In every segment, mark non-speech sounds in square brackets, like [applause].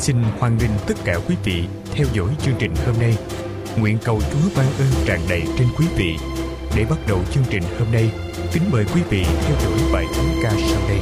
xin hoan nghênh tất cả quý vị theo dõi chương trình hôm nay. Nguyện cầu chúa ban ơn tràn đầy trên quý vị. Để bắt đầu chương trình hôm nay, kính mời quý vị theo dõi bài thánh ca sau đây.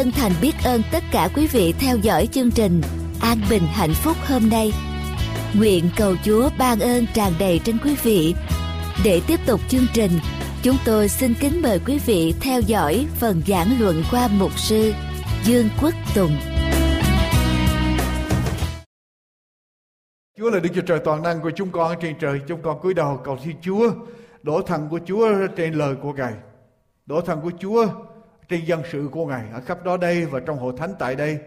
Chân thành biết ơn tất cả quý vị theo dõi chương trình. An bình hạnh phúc hôm nay. Nguyện cầu chúa ban ơn tràn đầy trên quý vị. Để tiếp tục chương trình, chúng tôi xin kính mời quý vị theo dõi phần giảng luận qua mục sư dương quốc tùng. Chúa là Đức Chúa Trời toàn năng của chúng con ở trên trời. Chúng con cúi đầu cầu xin Chúa. Đổ thần của Chúa trên lời của Ngài. Đổ thần của Chúa trên dân sự của Ngài ở khắp đó đây và trong hội thánh tại đây.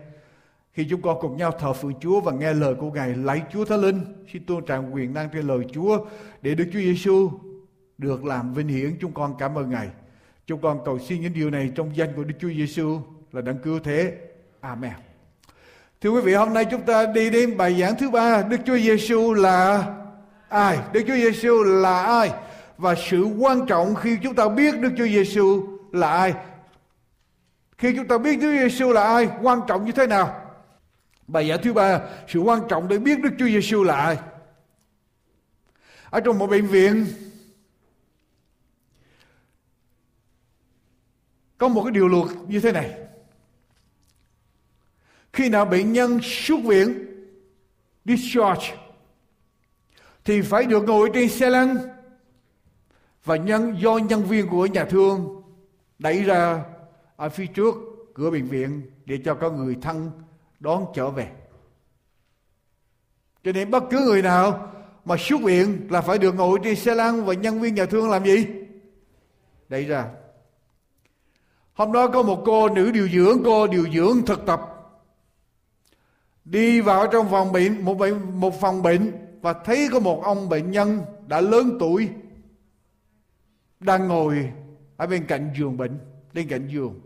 Khi chúng con cùng nhau thờ phượng Chúa và nghe lời của Ngài, lạy Chúa Thánh Linh, xin tuôn tràn quyền năng trên lời Chúa để Đức Chúa Giêsu được làm vinh hiển. Chúng con cảm ơn Ngài. Chúng con cầu xin những điều này trong danh của Đức Chúa Giêsu là đấng cứu thế. Amen. Thưa quý vị, hôm nay chúng ta đi đến bài giảng thứ ba, Đức Chúa Giêsu là ai? Đức Chúa Giêsu là ai? Và sự quan trọng khi chúng ta biết Đức Chúa Giêsu là ai? Khi chúng ta biết Đức Chúa Giêsu là ai, quan trọng như thế nào? Bài giảng thứ ba, sự quan trọng để biết Đức Chúa Giêsu là ai? Ở trong một bệnh viện có một cái điều luật như thế này khi nào bệnh nhân xuất viện discharge thì phải được ngồi trên xe lăn và nhân do nhân viên của nhà thương đẩy ra ở phía trước, cửa bệnh viện, để cho có người thân đón trở về. Cho nên bất cứ người nào mà xuất viện là phải được ngồi trên xe lăn và nhân viên nhà thương làm gì? Đẩy ra. Hôm đó có một cô nữ điều dưỡng, cô điều dưỡng thực tập. Đi vào trong phòng bệnh, một bệnh, một phòng bệnh, và thấy có một ông bệnh nhân đã lớn tuổi đang ngồi ở bên cạnh giường bệnh, bên cạnh giường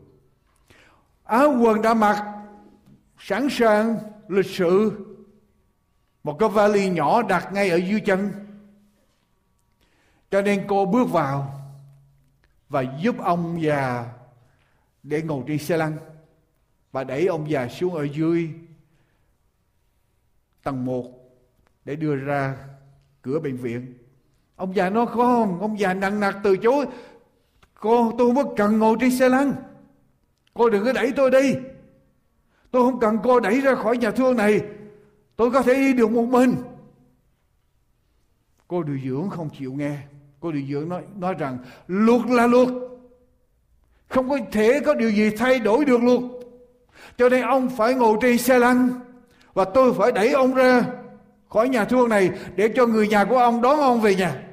áo quần đã mặc sẵn sàng lịch sự một cái vali nhỏ đặt ngay ở dưới chân cho nên cô bước vào và giúp ông già để ngồi trên xe lăn và đẩy ông già xuống ở dưới tầng 1 để đưa ra cửa bệnh viện. Ông già nói không, ông già nặng nặc từ chối. Cô tôi không có cần ngồi trên xe lăn. Cô đừng có đẩy tôi đi. Tôi không cần cô đẩy ra khỏi nhà thương này. Tôi có thể đi được một mình. Cô điều dưỡng không chịu nghe. Cô điều dưỡng nói, nói rằng luật là luật. Không có thể có điều gì thay đổi được luật. Cho nên ông phải ngồi trên xe lăn. Và tôi phải đẩy ông ra khỏi nhà thương này để cho người nhà của ông đón ông về nhà.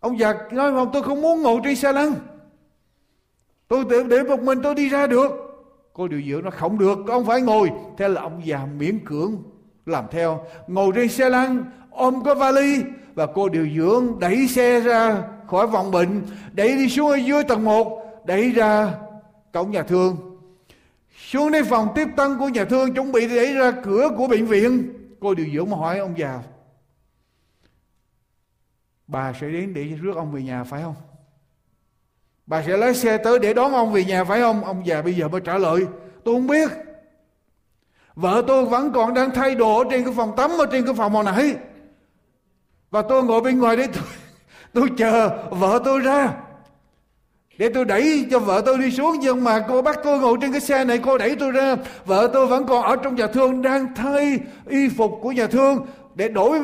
Ông già nói không tôi không muốn ngồi trên xe lăn. Tôi để, để một mình tôi đi ra được. Cô điều dưỡng nó không được, ông phải ngồi. Thế là ông già miễn cưỡng làm theo. Ngồi trên xe lăn, ôm có vali và cô điều dưỡng đẩy xe ra khỏi phòng bệnh, đẩy đi xuống ở dưới tầng 1, đẩy ra cổng nhà thương. Xuống đến phòng tiếp tân của nhà thương chuẩn bị đẩy ra cửa của bệnh viện. Cô điều dưỡng mà hỏi ông già Bà sẽ đến để rước ông về nhà phải không? Bà sẽ lái xe tới để đón ông về nhà phải không? Ông già bây giờ mới trả lời. Tôi không biết. Vợ tôi vẫn còn đang thay đồ ở trên cái phòng tắm Ở trên cái phòng hồi nãy. Và tôi ngồi bên ngoài để tôi, [laughs] tôi chờ vợ tôi ra. Để tôi đẩy cho vợ tôi đi xuống nhưng mà cô bắt tôi ngồi trên cái xe này cô đẩy tôi ra. Vợ tôi vẫn còn ở trong nhà thương đang thay y phục của nhà thương để đổi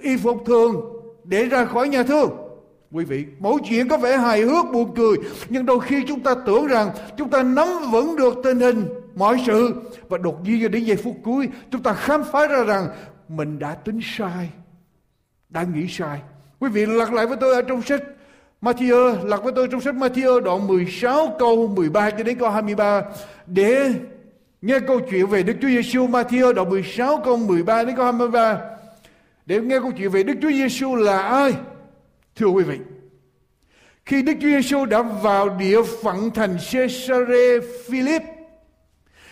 y phục thường để ra khỏi nhà thương quý vị mỗi chuyện có vẻ hài hước buồn cười, nhưng đôi khi chúng ta tưởng rằng chúng ta nắm vững được tình hình, mọi sự. Và đột nhiên cho đến giây phút cuối, chúng ta khám phá ra rằng mình đã tính sai, đã nghĩ sai. Quý vị lật lại với tôi ở trong sách Matthew lật với tôi trong sách Matthew đoạn 16 câu 13 cho đến câu 23 để nghe câu chuyện về Đức Chúa Giêsu Matthew đoạn 16 câu 13 đến câu 23 để nghe câu chuyện về Đức Chúa Giêsu là ai? Thưa quý vị, khi Đức Chúa Giêsu đã vào địa phận thành Caesarea Philip,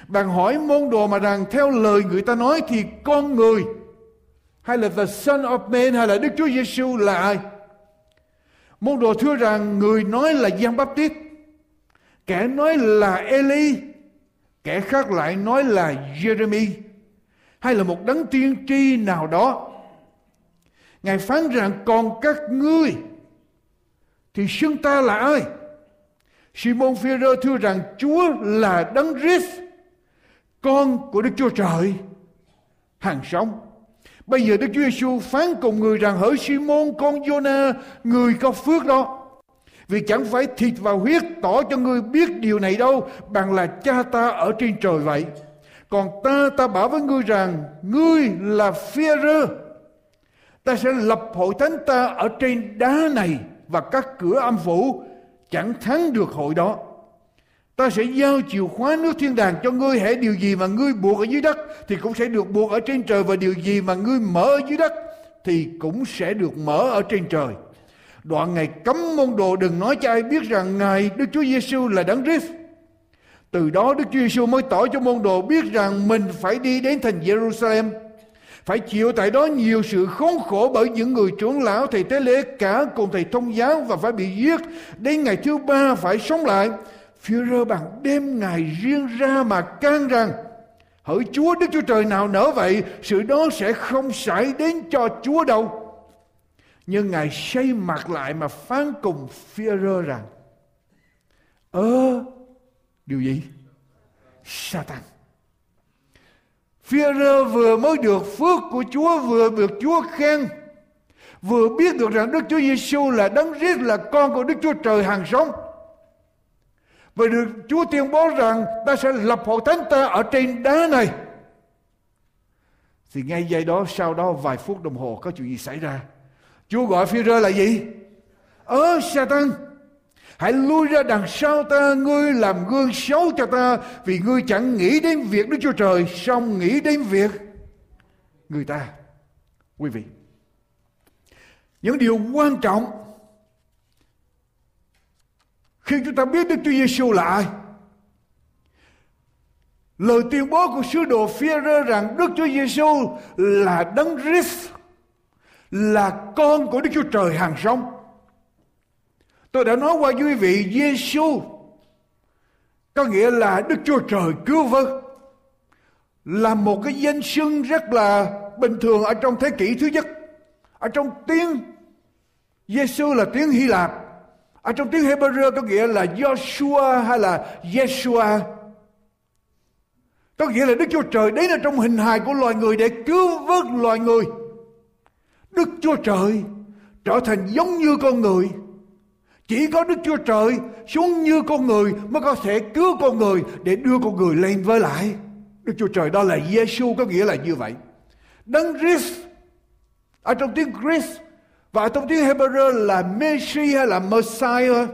bạn hỏi môn đồ mà rằng theo lời người ta nói thì con người hay là the son of man hay là Đức Chúa Giêsu là ai? Môn đồ thưa rằng người nói là Giăng Báp Tít, kẻ nói là Eli, kẻ khác lại nói là Jeremy, hay là một đấng tiên tri nào đó. Ngài phán rằng còn các ngươi thì xưng ta là ai? Simon Phêrô thưa rằng Chúa là đấng Christ, con của Đức Chúa Trời, hàng sống. Bây giờ Đức Chúa Giêsu phán cùng người rằng hỡi Simon con Jonah người có phước đó. Vì chẳng phải thịt và huyết tỏ cho ngươi biết điều này đâu bằng là cha ta ở trên trời vậy. Còn ta ta bảo với ngươi rằng ngươi là phi rơ. Ta sẽ lập hội thánh ta ở trên đá này và các cửa âm phủ chẳng thắng được hội đó. Ta sẽ giao chìa khóa nước thiên đàng cho ngươi hãy điều gì mà ngươi buộc ở dưới đất thì cũng sẽ được buộc ở trên trời và điều gì mà ngươi mở ở dưới đất thì cũng sẽ được mở ở trên trời. Đoạn ngày cấm môn đồ đừng nói cho ai biết rằng Ngài Đức Chúa Giêsu là đấng Christ. Từ đó Đức Chúa Giêsu mới tỏ cho môn đồ biết rằng mình phải đi đến thành Jerusalem, phải chịu tại đó nhiều sự khốn khổ bởi những người trưởng lão, thầy tế lễ, cả cùng thầy thông giáo và phải bị giết. Đến ngày thứ ba phải sống lại Führer bằng đêm ngày riêng ra mà can rằng, Hỡi Chúa Đức Chúa Trời nào nỡ vậy, Sự đó sẽ không xảy đến cho Chúa đâu Nhưng Ngài xây mặt lại mà phán cùng Führer rằng, Ơ, Điều gì? Satan Führer vừa mới được phước của Chúa, Vừa được Chúa khen, Vừa biết được rằng Đức Chúa Giêsu là đấng riết là con của Đức Chúa Trời hàng sống. Và được Chúa tuyên bố rằng ta sẽ lập hội thánh ta ở trên đá này. thì ngay giây đó, sau đó vài phút đồng hồ có chuyện gì xảy ra. Chúa gọi phi rơ là gì? Ơ, Satan! Hãy lui ra đằng sau ta, ngươi làm gương xấu cho ta, vì ngươi chẳng nghĩ đến việc đức chúa trời, song nghĩ đến việc người ta. Quý vị, những điều quan trọng khi chúng ta biết Đức Chúa Giêsu là ai. Lời tuyên bố của sứ đồ Phi-rơ rằng Đức Chúa Giêsu là đấng Christ, là con của Đức Chúa Trời hàng sống tôi đã nói qua với quý vị Giêsu có nghĩa là Đức Chúa Trời cứu vớt, là một cái danh xưng rất là bình thường ở trong thế kỷ thứ nhất. Ở trong tiếng Giêsu là tiếng Hy Lạp, ở trong tiếng Hebrew có nghĩa là Joshua hay là Yeshua. Có nghĩa là Đức Chúa Trời đến ở trong hình hài của loài người để cứu vớt loài người. Đức Chúa Trời trở thành giống như con người chỉ có Đức Chúa Trời xuống như con người mới có thể cứu con người để đưa con người lên với lại. Đức Chúa Trời đó là Giêsu có nghĩa là như vậy. Đấng Christ, ở trong tiếng Christ và trong tiếng Hebrew là Messi hay là Messiah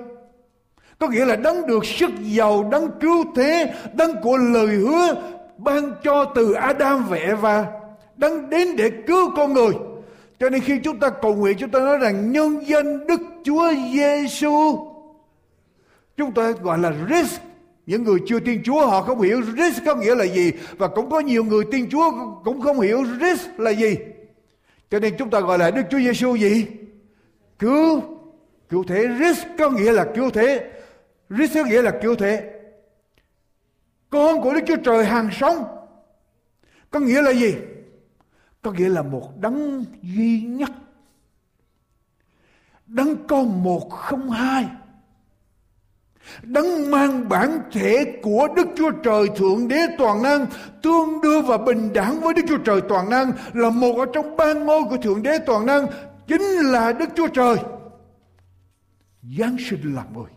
có nghĩa là đấng được sức giàu, đấng cứu thế, đấng của lời hứa ban cho từ Adam và Eva đấng đến để cứu con người cho nên khi chúng ta cầu nguyện, chúng ta nói rằng nhân danh Đức Chúa Giêsu chúng ta gọi là risk. Những người chưa tin Chúa, họ không hiểu risk có nghĩa là gì. Và cũng có nhiều người tin Chúa cũng không hiểu risk là gì. Cho nên chúng ta gọi là Đức Chúa Giêsu gì? Cứu. Cứu thế. Risk có nghĩa là cứu thế. Risk có nghĩa là cứu thế. Con của Đức Chúa Trời hàng sống có nghĩa là gì? Có nghĩa là một đấng duy nhất. Đấng có một không hai. Đấng mang bản thể của Đức Chúa Trời Thượng Đế Toàn Năng, tương đương và bình đẳng với Đức Chúa Trời Toàn Năng, là một ở trong ba ngôi của Thượng Đế Toàn Năng, chính là Đức Chúa Trời. Giáng sinh làm người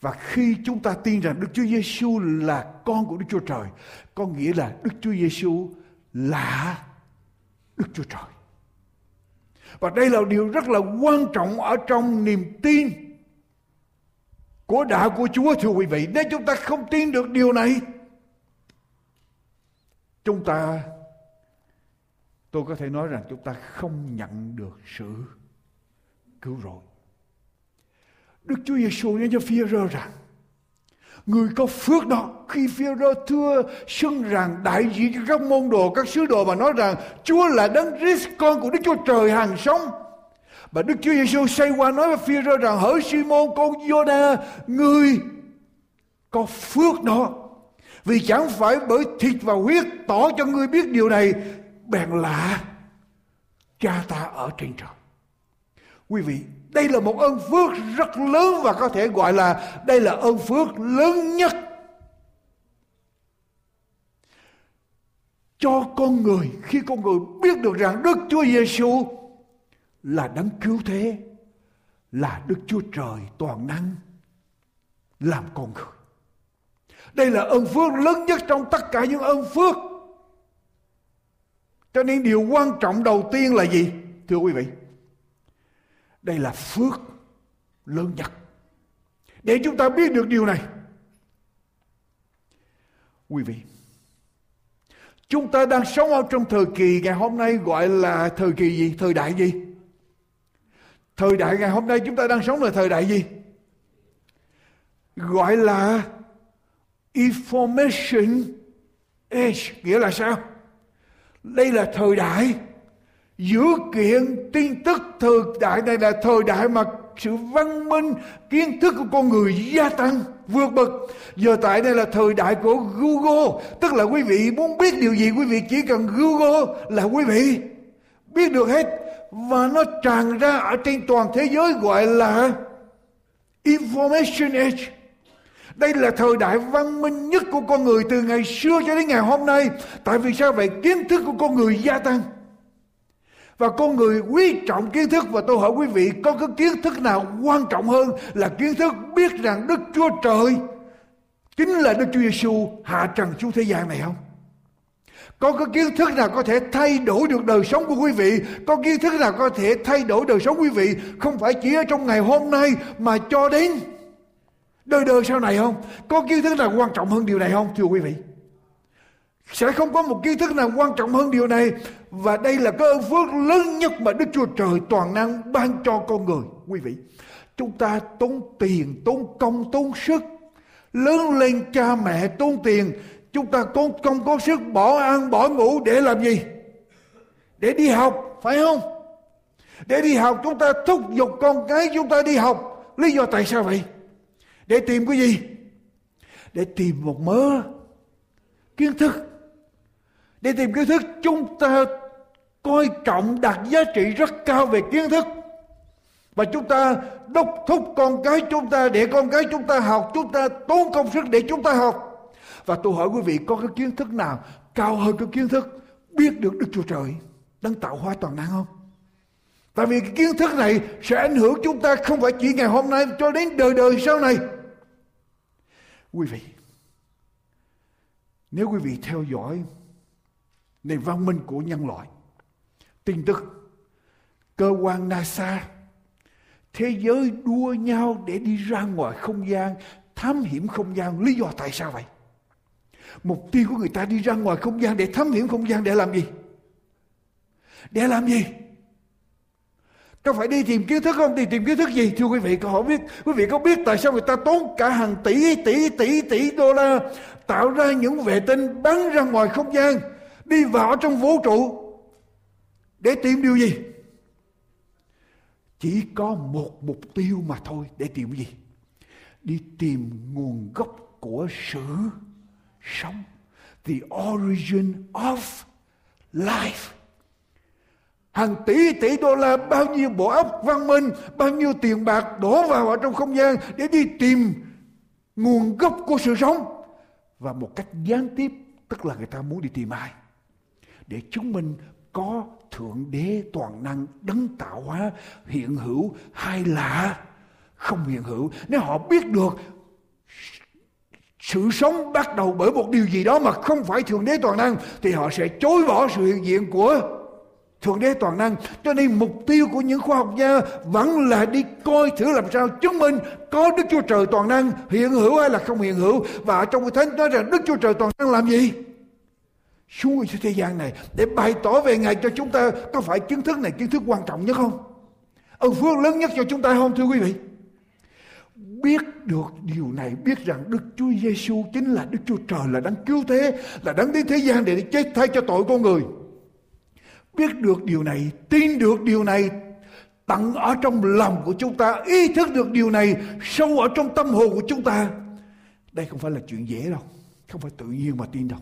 và khi chúng ta tin rằng Đức Chúa Giêsu là con của Đức Chúa Trời, có nghĩa là Đức Chúa Giêsu là Đức Chúa Trời. Và đây là điều rất là quan trọng ở trong niềm tin của đạo của Chúa thưa quý vị. Nếu chúng ta không tin được điều này, chúng ta tôi có thể nói rằng chúng ta không nhận được sự cứu rỗi. Đức Chúa Giêsu nói cho phi-rơ rằng Người có phước đó khi Phêrô thưa xưng rằng đại diện cho các môn đồ, các sứ đồ và nói rằng Chúa là đấng Christ con của Đức Chúa Trời hàng sống. Và Đức Chúa Giêsu say qua nói với Phêrô rằng hỡi Simon con Giô-đa, người có phước đó. Vì chẳng phải bởi thịt và huyết tỏ cho ngươi biết điều này, bèn lạ cha ta ở trên trời. Quý vị, đây là một ơn phước rất lớn và có thể gọi là đây là ơn phước lớn nhất cho con người khi con người biết được rằng Đức Chúa Giêsu là đấng cứu thế, là Đức Chúa Trời toàn năng làm con người. Đây là ơn phước lớn nhất trong tất cả những ơn phước. Cho nên điều quan trọng đầu tiên là gì? Thưa quý vị, đây là phước lớn nhất. Để chúng ta biết được điều này. Quý vị, chúng ta đang sống ở trong thời kỳ ngày hôm nay gọi là thời kỳ gì? Thời đại gì? Thời đại ngày hôm nay chúng ta đang sống là thời đại gì? Gọi là information age. Nghĩa là sao? Đây là thời đại dữ kiện tin tức thời đại này là thời đại mà sự văn minh, kiến thức của con người gia tăng, vượt bậc. Giờ tại đây là thời đại của google, tức là quý vị muốn biết điều gì, quý vị chỉ cần google là quý vị biết được hết. Và nó tràn ra ở trên toàn thế giới gọi là information age. Đây là thời đại văn minh nhất của con người từ ngày xưa cho đến ngày hôm nay. Tại vì sao vậy? Kiến thức của con người gia tăng và con người quý trọng kiến thức và tôi hỏi quý vị, có cái kiến thức nào quan trọng hơn là kiến thức biết rằng Đức Chúa Trời chính là Đức Chúa Giêsu hạ trần xuống thế gian này không? có cái kiến thức nào có thể thay đổi được đời sống của quý vị? Có kiến thức nào có thể thay đổi đời sống quý vị? Không phải chỉ ở trong ngày hôm nay mà cho đến đời đời sau này không? Có kiến thức nào quan trọng hơn điều này không, thưa quý vị? Sẽ không có một kiến thức nào quan trọng hơn điều này. Và đây là cái ơn phước lớn nhất mà Đức Chúa Trời toàn năng ban cho con người. Quý vị, chúng ta tốn tiền, tốn công, tốn sức. Lớn lên cha mẹ tốn tiền, chúng ta tốn công có sức, bỏ ăn, bỏ ngủ để làm gì? Để đi học, phải không? Để đi học, chúng ta thúc giục con cái chúng ta đi học. Lý do tại sao vậy? Để tìm cái gì? Để tìm một mớ kiến thức để tìm kiến thức chúng ta coi trọng đặt giá trị rất cao về kiến thức và chúng ta đốc thúc con cái chúng ta để con cái chúng ta học chúng ta tốn công sức để chúng ta học và tôi hỏi quý vị có cái kiến thức nào cao hơn cái kiến thức biết được Đức Chúa Trời đang tạo hóa toàn năng không? Tại vì cái kiến thức này sẽ ảnh hưởng chúng ta không phải chỉ ngày hôm nay cho đến đời đời sau này. Quý vị, nếu quý vị theo dõi nền văn minh của nhân loại, tin tức, cơ quan NASA, thế giới đua nhau để đi ra ngoài không gian, thám hiểm không gian. Lý do tại sao vậy? Mục tiêu của người ta đi ra ngoài không gian để thám hiểm không gian để làm gì? Để làm gì? Có phải đi tìm kiến thức không? Đi tìm kiến thức gì? Thưa quý vị, có hỏi biết. Quý vị có biết tại sao người ta tốn cả hàng tỷ, tỷ, tỷ, tỷ đô la tạo ra những vệ tinh bắn ra ngoài không gian, đi vào trong vũ trụ để tìm điều gì? Chỉ có một mục tiêu mà thôi để tìm gì? Đi tìm nguồn gốc của sự sống. The origin of life hàng tỷ tỷ đô la, bao nhiêu bộ óc văn minh, bao nhiêu tiền bạc đổ vào ở trong không gian để đi tìm nguồn gốc của sự sống và một cách gián tiếp, tức là người ta muốn đi tìm ai để chứng minh có thượng đế toàn năng đấng tạo hóa hiện hữu hay là không hiện hữu nếu họ biết được sự sống bắt đầu bởi một điều gì đó mà không phải thượng đế toàn năng, thì họ sẽ chối bỏ sự hiện diện của Thượng đế toàn năng. Cho nên mục tiêu của những khoa học gia vẫn là đi coi thử làm sao chứng minh có Đức Chúa Trời toàn năng hiện hữu hay là không hiện hữu. Và trong cái thánh nói rằng Đức Chúa Trời toàn năng làm gì? Xuống thế gian này, để bày tỏ về Ngài cho chúng ta có phải kiến thức này, kiến thức quan trọng nhất không? Ơn phước lớn nhất cho chúng ta không, thưa quý vị? biết được điều này, biết rằng Đức Chúa Giêsu chính là Đức Chúa Trời, là đấng cứu thế, là đấng đến thế gian để chết thay cho tội con người biết được điều này, tin được điều này tận ở trong lòng của chúng ta, ý thức được điều này, sâu ở trong tâm hồn của chúng ta đây không phải là chuyện dễ đâu, không phải tự nhiên mà tin đâu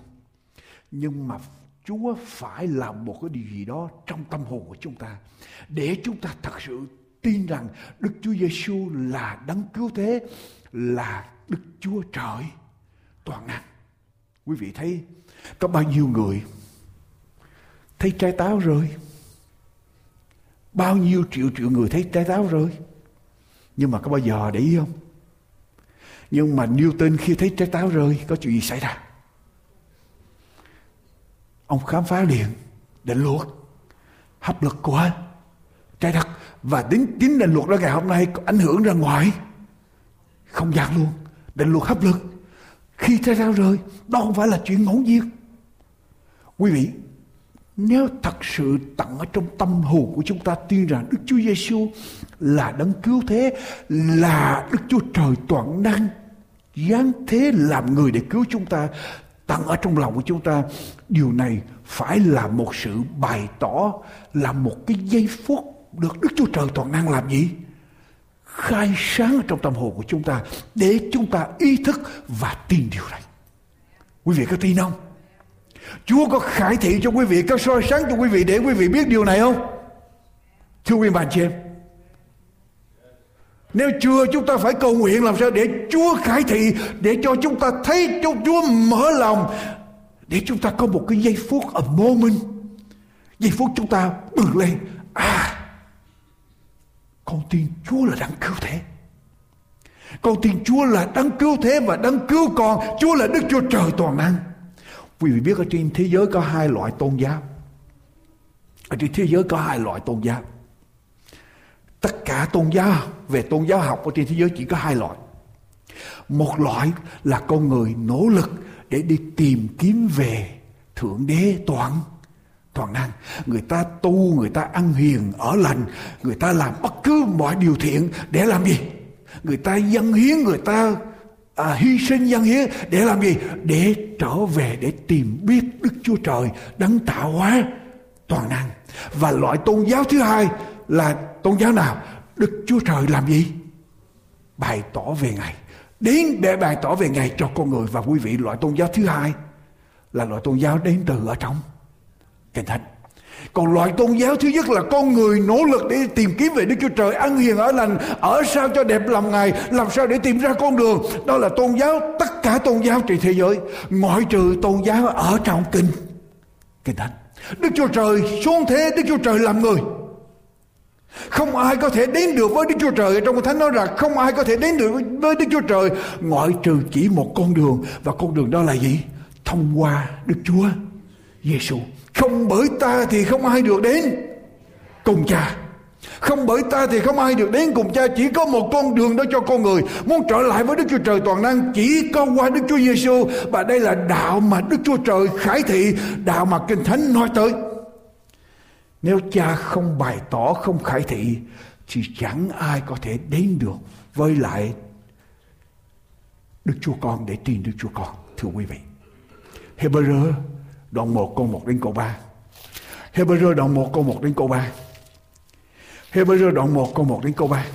nhưng mà Chúa phải làm một cái điều gì đó trong tâm hồn của chúng ta để chúng ta thật sự tin rằng Đức Chúa Giêsu là đấng cứu thế, là Đức Chúa Trời toàn năng. Quý vị thấy có bao nhiêu người thấy trái táo rơi? Bao nhiêu triệu triệu người thấy trái táo rơi? Nhưng mà có bao giờ để ý không? Nhưng mà Newton khi thấy trái táo rơi, có chuyện gì xảy ra? Ông khám phá liền định luật hấp lực của trái đất và tính chính định luật đó ngày hôm nay có ảnh hưởng ra ngoài. Không gian luôn định luật hấp lực. Khi trái đất rơi đó không phải là chuyện ngẫu nhiên. Quý vị nếu thật sự tận ở trong tâm hồn của chúng ta tin rằng Đức Chúa Giêsu là đấng cứu thế, là Đức Chúa Trời toàn năng, giáng thế làm người để cứu chúng ta, tăng ở trong lòng của chúng ta, điều này phải là một sự bày tỏ, là một cái giây phút được Đức Chúa Trời toàn năng làm gì? Khai sáng trong tâm hồn của chúng ta để chúng ta ý thức và tin điều này. Quý vị có tin không? Chúa có khải thị cho quý vị, có soi sáng cho quý vị để quý vị biết điều này không? Thưa quý bạn chị em. Nếu chưa, chúng ta phải cầu nguyện làm sao để Chúa khải thị, để cho chúng ta thấy cho Chúa mở lòng, để chúng ta có một cái giây phút ở mô minh giây phút chúng ta bừng lên. À con tin Chúa là đang cứu thế. Con tin Chúa là đang cứu thế và đang cứu con. Chúa là Đức Chúa Trời toàn năng. Quý vị biết ở trên thế giới có hai loại tôn giáo. Ở trên thế giới có hai loại tôn giáo. Cả tôn giáo về tôn giáo học ở trên thế giới chỉ có hai loại. Một loại là con người nỗ lực để đi tìm kiếm về Thượng Đế toàn toàn năng. Người ta tu, người ta ăn hiền, ở lành, người ta làm bất cứ mọi điều thiện để làm gì? Người ta dân hiến, người ta à, hy sinh dân hiến để làm gì? Để trở về để tìm biết Đức Chúa Trời đấng tạo hóa toàn năng. Và loại tôn giáo thứ hai là tôn giáo nào? Đức Chúa Trời làm gì? Bày tỏ về Ngài. Đến để bày tỏ về Ngài cho con người và quý vị loại tôn giáo thứ hai là loại tôn giáo đến từ ở trong Kinh Thánh. Còn loại tôn giáo thứ nhất là con người nỗ lực để tìm kiếm về Đức Chúa Trời, ăn hiền ở lành, ở sao cho đẹp lòng Ngài, làm sao để tìm ra con đường. Đó là tôn giáo, tất cả tôn giáo trên thế giới, ngoại trừ tôn giáo ở trong kinh. Kinh Thánh. Đức Chúa Trời xuống thế, Đức Chúa Trời làm người. Không ai có thể đến được với Đức Chúa Trời. Trong Thánh nói rằng không ai có thể đến được với Đức Chúa Trời. Ngoại trừ chỉ một con đường. Và con đường đó là gì? Thông qua Đức Chúa Giêsu không bởi ta thì không ai được đến cùng cha. Không bởi ta thì không ai được đến cùng cha. Chỉ có một con đường đó cho con người. Muốn trở lại với Đức Chúa Trời toàn năng, Chỉ có qua Đức Chúa Giêsu Và đây là đạo mà Đức Chúa Trời khải thị, Đạo mà Kinh Thánh nói tới. Nếu cha không bày tỏ, Không khải thị, Thì chẳng ai có thể đến được Với lại Đức Chúa Con để tin Đức Chúa Con, Thưa quý vị Hebrew đoạn 1 câu 1 đến câu 3. Hebrew đoạn 1 câu 1 đến câu 3. Hebrew đoạn 1 câu 1 đến câu 3.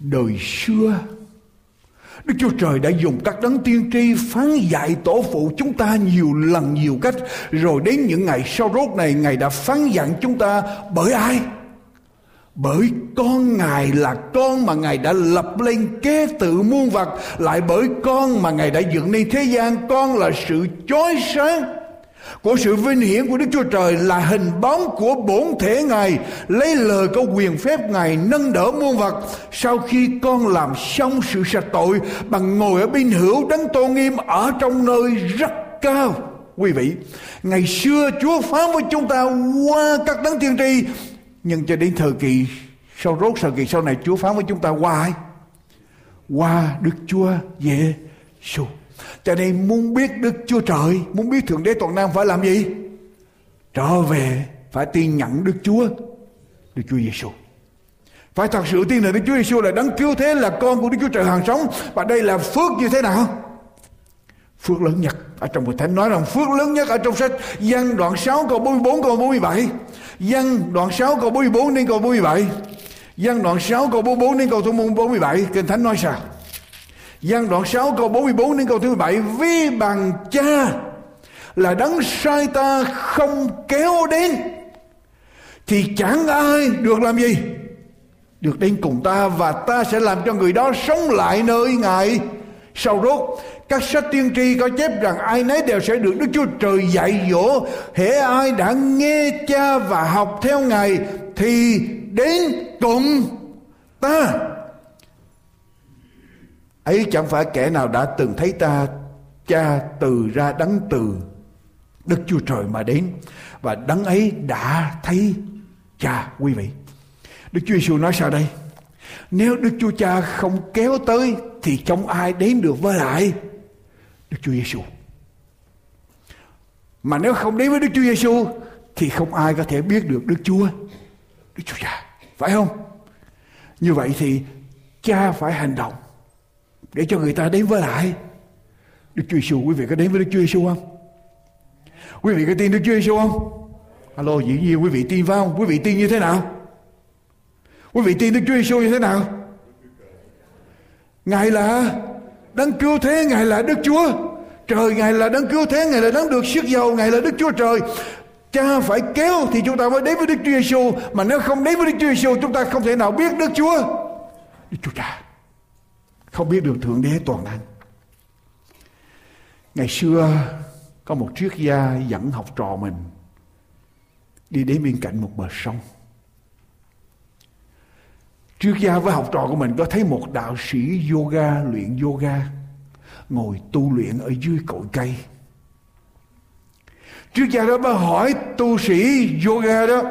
Đời xưa Đức Chúa Trời đã dùng các đấng tiên tri phán dạy tổ phụ chúng ta nhiều lần nhiều cách. Rồi đến những ngày sau rốt này, Ngài đã phán dặn chúng ta, bởi ai? Bởi con Ngài là con mà Ngài đã lập lên kế tự muôn vật, Lại bởi con mà Ngài đã dựng nên thế gian. Con là sự chói sáng của sự vinh hiển của Đức Chúa Trời là hình bóng của bổn thể Ngài, lấy lời có quyền phép Ngài nâng đỡ muôn vật. Sau khi con làm xong sự sạch tội bằng ngồi ở bên hữu đấng tôn nghiêm ở trong nơi rất cao. Quý vị, ngày xưa Chúa phán với chúng ta qua các đấng tiên tri, nhưng cho đến thời kỳ sau rốt thời kỳ sau này Chúa phán với chúng ta qua ai? Qua Đức Chúa Giêsu cho nên muốn biết Đức Chúa Trời, muốn biết Thượng Đế Toàn Năng phải làm gì? Trở về phải tin nhận Đức Chúa Đức Chúa Giêsu phải thật sự tin là Đức Chúa Giêsu là đấng cứu thế, là con của Đức Chúa Trời hàng sống. Và đây là phước như thế nào? Phước lớn nhất ở trong Hội Thánh. Nói rằng phước lớn nhất ở trong sách Giăng đoạn 6 câu 44 câu 47 Giăng đoạn 6 câu 44 đến câu 47 Giăng đoạn 6 câu 44 đến câu 47 Kinh Thánh nói sao? Giang đoạn 6 câu 44 đến câu thứ 17 Vì bằng cha là đấng sai ta không kéo đến, Thì chẳng ai được làm gì, Được đến cùng ta, và ta sẽ làm cho người đó sống lại nơi Ngài Sau rốt, các sách tiên tri có chép rằng ai nấy đều sẽ được Đức Chúa Trời dạy dỗ. Hễ ai đã nghe cha và học theo Ngài, thì đến cùng ta. Ấy chẳng phải kẻ nào đã từng thấy ta cha từ ra đấng từ Đức Chúa Trời mà đến và đấng ấy đã thấy cha quý vị. Đức Chúa Giêsu nói sao đây? Nếu Đức Chúa Cha không kéo tới thì trong ai đến được với lại Đức Chúa Giêsu. Mà nếu không đến với Đức Chúa Giêsu thì không ai có thể biết được Đức Chúa, Đức Chúa Cha, phải không? Như vậy thì cha phải hành động để cho người ta đến với lại Đức Chúa Giêsu. Quý vị có đến với Đức Chúa Giêsu không? Quý vị có tin Đức Chúa Giêsu không? Alo, dĩ nhiên quý vị tin phải không? Quý vị tin như thế nào? Quý vị tin Đức Chúa Giêsu như thế nào? Ngài là đấng cứu thế ngài là đức chúa trời ngài là đấng cứu thế ngài là đấng được sức giàu ngài là đức chúa trời cha phải kéo thì chúng ta mới đến với đức chúa giêsu mà nếu không đến với đức chúa giêsu chúng ta không thể nào biết đức chúa đức chúa cha không biết được thượng đế toàn năng. Ngày xưa, có một triết gia dẫn học trò mình đi đến bên cạnh một bờ sông. Triết gia với học trò của mình có thấy một đạo sĩ yoga, luyện yoga, ngồi tu luyện ở dưới cội cây. triết gia đó mới hỏi tu sĩ yoga đó,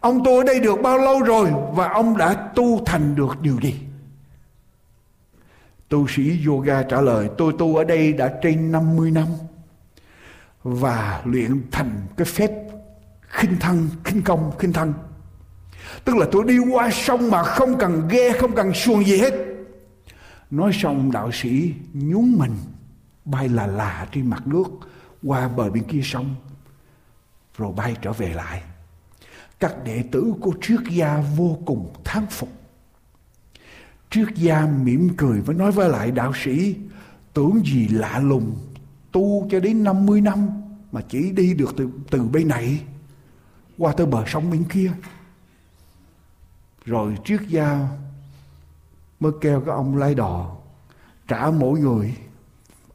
Ông tu ở đây được bao lâu rồi Và ông đã tu thành được điều gì? Tu sĩ yoga trả lời Tôi tu ở đây đã trên 50 năm Và luyện thành cái phép khinh thân, khinh công, khinh thân. Tức là tôi đi qua sông mà không cần ghe, không cần xuồng gì hết. Nói xong đạo sĩ nhún mình Bay là là trên mặt nước Qua bờ bên kia sông Rồi bay trở về lại. Các đệ tử của Triết Gia vô cùng thán phục. Triết Gia mỉm cười và nói với lại đạo sĩ Tưởng gì lạ lùng Tu cho đến 50 năm Mà chỉ đi được từ, từ bên này Qua tới bờ sông bên kia. Rồi Triết Gia mới kêu các ông lái đò trả mỗi người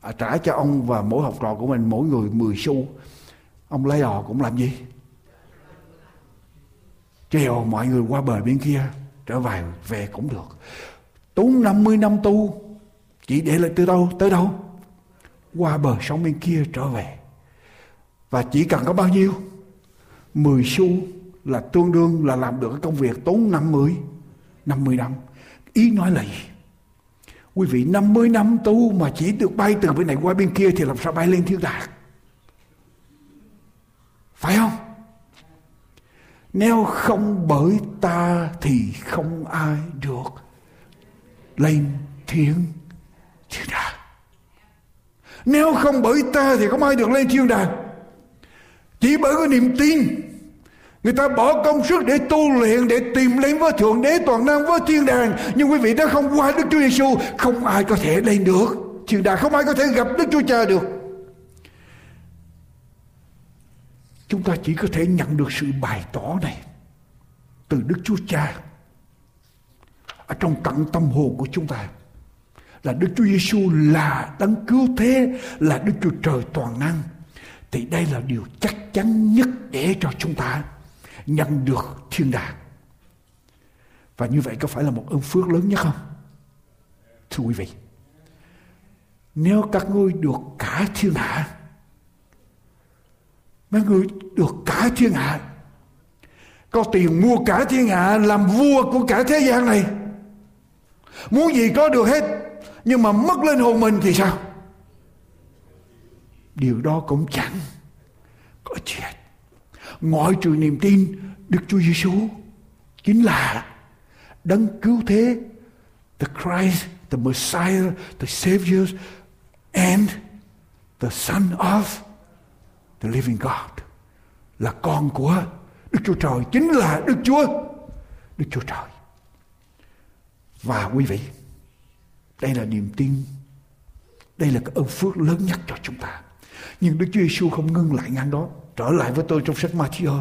à, trả cho ông và mỗi học trò của mình mỗi người 10 xu. Ông lái đò cũng làm gì? Trèo mọi người qua bờ bên kia trở về về cũng được tốn 50 năm tu. Chỉ để lại từ đâu? Tới đâu? Qua bờ sông bên kia trở về. Và chỉ cần có bao nhiêu? 10 xu là tương đương là làm được cái công việc tốn 50 50 năm Ý nói là gì? Quý vị 50 năm tu mà chỉ được bay từ bên này qua bên kia thì làm sao bay lên thiên đàng? Phải không? Nếu không bởi ta thì không ai được lên thiên thiên đàng. Nếu không bởi ta thì không ai được lên thiên đàng. Chỉ bởi cái niềm tin, Người ta bỏ công sức để tu luyện, Để tìm lên với Thượng, Đế toàn năng với thiên đàng Nhưng quý vị đã không qua Đức Chúa Giêsu Không ai có thể lên được Thiên đàng không ai có thể gặp Đức Chúa Cha được Chúng ta chỉ có thể nhận được sự bày tỏ này Từ Đức Chúa Cha ở trong tận tâm hồn của chúng ta Là Đức Chúa Giêsu là đấng cứu thế Là Đức Chúa Trời toàn năng Thì đây là điều chắc chắn nhất để cho chúng ta nhận được thiên đàng. Và như vậy có phải là một ơn phước lớn nhất không? Thưa quý vị, nếu các ngươi được cả thiên hạ, mấy người được cả thiên hạ, có tiền mua cả thiên hạ làm vua của cả thế gian này, muốn gì có được hết, nhưng mà mất lên hồn mình thì sao? Điều đó cũng chẳng có chuyện ngoại trừ niềm tin Đức Chúa Giêsu chính là đấng cứu thế the Christ the Messiah the Savior and the Son of the living God. Là con của Đức Chúa Trời chính là Đức Chúa Đức Chúa Trời và quý vị, đây là niềm tin, đây là cái ơn phước lớn nhất cho chúng ta nhưng Đức Chúa Giêsu không ngưng lại ngang đó Trở lại với tôi trong sách Matthew.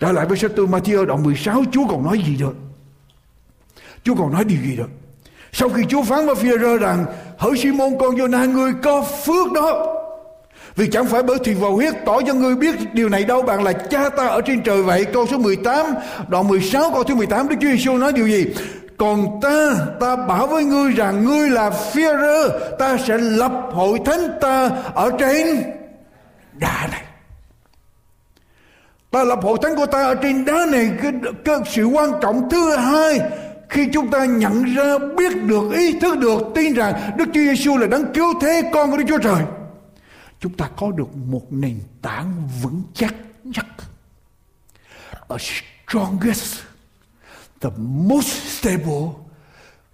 Trở lại với sách tôi Matthew đoạn 16 Chúa còn nói gì nữa? Chúa còn nói điều gì nữa? Sau khi Chúa phán với phi rằng, Hỡi Simon, con Jonah người có phước đó vì chẳng phải bởi thịt và huyết tỏ cho ngươi biết điều này đâu, Bạn là cha ta ở trên trời vậy Câu số 18 Đoạn 16 câu thứ 18 Đức Chúa Giêsu nói điều gì còn ta ta bảo với ngươi rằng Ngươi là phi Ta sẽ lập hội thánh ta Ở trên đá này. Ta lập hội thánh của ta ở trên đá này cái, cái sự quan trọng thứ hai khi chúng ta nhận ra biết được ý thức được tin rằng Đức Chúa Giêsu là đấng cứu thế con của Đức Chúa Trời chúng ta có được một nền tảng vững chắc nhất. A strongest the most stable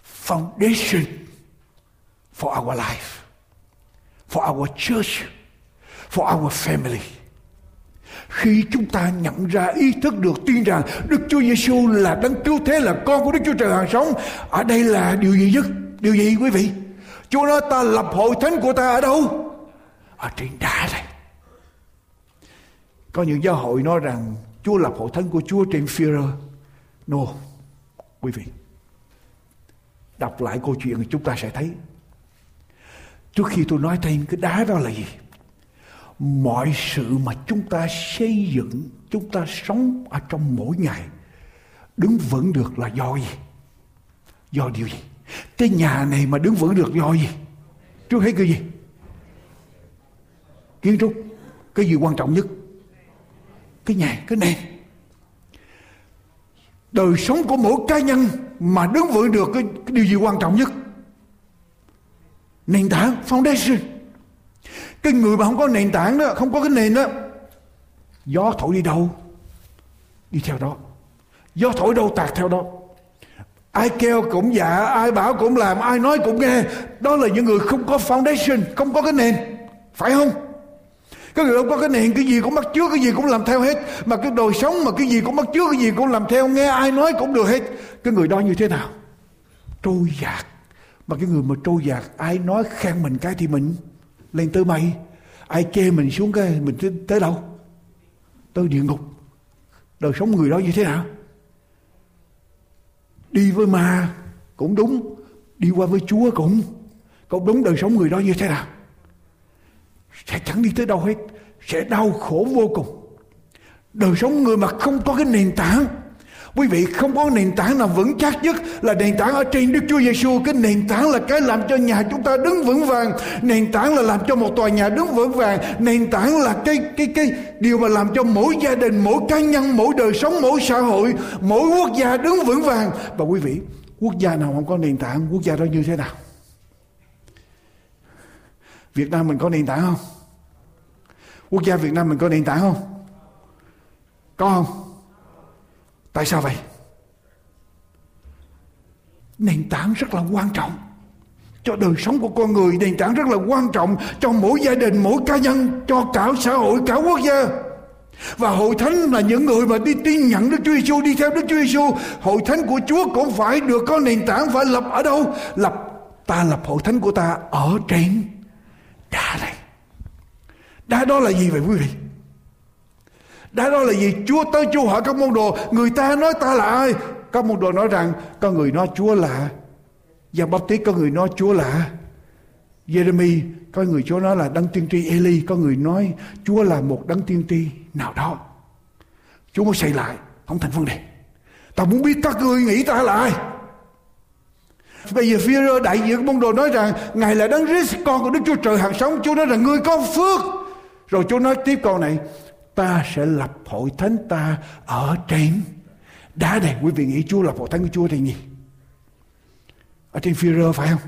foundation for our life, for our church, for our family. Khi chúng ta nhận ra, ý thức được, tin rằng Đức Chúa Giêsu là đấng cứu thế, là con của Đức Chúa Trời hàng sống, ở đây là điều gì nhất? Điều gì quý vị? Chúa nói, ta lập hội thánh của ta ở đâu? Ở trên đá này có những giáo hội nói rằng Chúa lập hội thánh của Chúa trên Führer no quý vị, đọc lại câu chuyện thì chúng ta sẽ thấy. Trước khi tôi nói thêm cái đá đó là gì? Mọi sự mà chúng ta xây dựng, chúng ta sống ở trong mỗi ngày đứng vững được là do gì? Do điều gì? Cái nhà này mà đứng vững được do gì? Trước hết cái gì? Kiến trúc, cái gì quan trọng nhất? Cái nhà, cái nền đời sống của mỗi cá nhân mà đứng vững được cái, cái điều gì quan trọng nhất. Nền tảng foundation. Cái người mà không có nền tảng đó không có cái nền đó gió thổi đi đâu đi theo đó. Gió thổi đâu tạt theo đó. Ai kêu cũng dạ ai bảo cũng làm ai nói cũng nghe. Đó là những người không có foundation không có cái nền. Phải không? Cái người ông có cái nền cái gì cũng bắt chước cái gì cũng làm theo hết. Mà cái đời sống mà cái gì cũng bắt chước cái gì cũng làm theo nghe ai nói cũng được hết. Cái người đó như thế nào? Trôi dạt. Mà cái người mà trôi dạt ai nói khen mình cái thì mình lên tới mây. Ai chê mình xuống cái mình tới, tới đâu? Tới địa ngục. Đời sống người đó như thế nào? Đi với ma cũng đúng đi qua với chúa cũng. Cũng đúng đời sống người đó như thế nào? Sẽ chẳng đi tới đâu hết sẽ đau khổ vô cùng đời sống người mà không có cái nền tảng Quý vị không có nền tảng nào vững chắc nhất là nền tảng ở trên Đức Chúa Giêsu. Cái nền tảng là cái làm cho nhà chúng ta đứng vững vàng. Nền tảng là làm cho một tòa nhà đứng vững vàng. Nền tảng là cái cái cái điều mà làm cho mỗi gia đình, mỗi cá nhân, mỗi đời sống, mỗi xã hội, mỗi quốc gia đứng vững vàng. Và quý vị, quốc gia nào không có nền tảng, quốc gia đó như thế nào? Việt Nam mình có nền tảng không? Quốc gia Việt Nam mình có nền tảng không? Có không? Tại sao vậy? Nền tảng rất là quan trọng cho đời sống của con người, nền tảng rất là quan trọng cho mỗi gia đình, mỗi cá nhân, cho cả xã hội, cả quốc gia và hội thánh là những người mà đi tin nhận Đức Chúa Giêsu đi theo Đức Chúa Giêsu hội thánh của Chúa cũng phải được có nền tảng phải lập ở đâu lập, ta lập hội thánh của ta ở trên đá này đá đó là gì vậy quý vị đá đó là gì? Chúa tới Chúa hỏi các môn đồ, người ta nói ta là ai? Các môn đồ nói rằng, có người nói Chúa là Giang Báp Tít, có người nói Chúa là Jeremy, có người Chúa nói là đấng tiên tri Eli, có người nói Chúa là một đấng tiên tri nào đó. Chúa mới xây lại, không thành vấn đề. Ta muốn biết các người nghĩ ta là ai? Bây giờ phi rơ đại diện môn đồ nói rằng, Ngài là đấng Christ, con của Đức Chúa Trời hàng sống. Chúa nói rằng, ngươi có phước. Rồi Chúa nói tiếp câu này, ta sẽ lập hội thánh ta ở trên đá này quý vị nghĩ Chúa lập hội thánh của Chúa thì gì? Ở trên phi rơ phải không?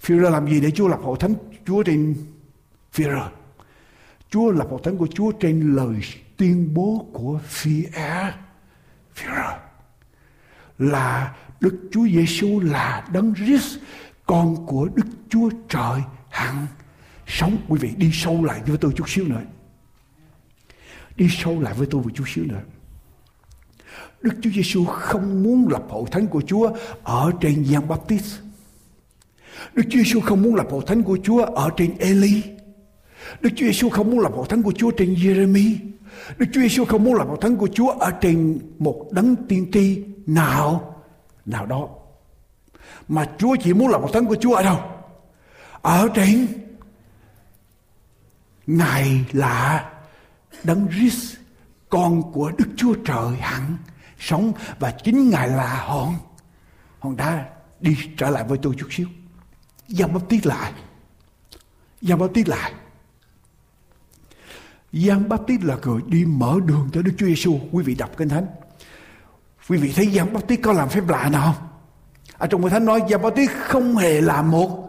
Phi rơ làm gì để Chúa lập hội thánh Chúa trên phi rơ Chúa lập hội thánh của Chúa trên lời tuyên bố của phi phi rơ là Đức Chúa Giêsu là đấng Christ con của Đức Chúa Trời hằng sống quý vị, đi sâu lại với tôi chút xíu nữa đi sâu lại với tôi một chút xíu nữa Đức Chúa Giêsu không muốn lập hội thánh của Chúa ở trên Giăng Baptist. Đức Chúa Giêsu không muốn lập hội thánh của Chúa ở trên Eli. Đức Chúa Giêsu không muốn lập hội thánh của Chúa trên Jeremy. Đức Chúa Giêsu không muốn lập hội thánh của Chúa ở trên một đấng tiên tri nào nào đó. Mà Chúa chỉ muốn là một thánh của Chúa ở đâu? Ở trên Ngài là Đấng Christ, con của Đức Chúa Trời hẳn sống và chính Ngài là hòn hòn đá đi trở lại với tôi chút xíu. Giang bắp tít lại. Giang bắp tít lại. Giang bắp tít là người đi mở đường cho Đức Chúa Giêsu. Quý vị đọc kinh thánh. Quý vị thấy giang bắp tít có làm phép lạ nào không? Ở trong kinh thánh nói giang bắp tít không hề làm một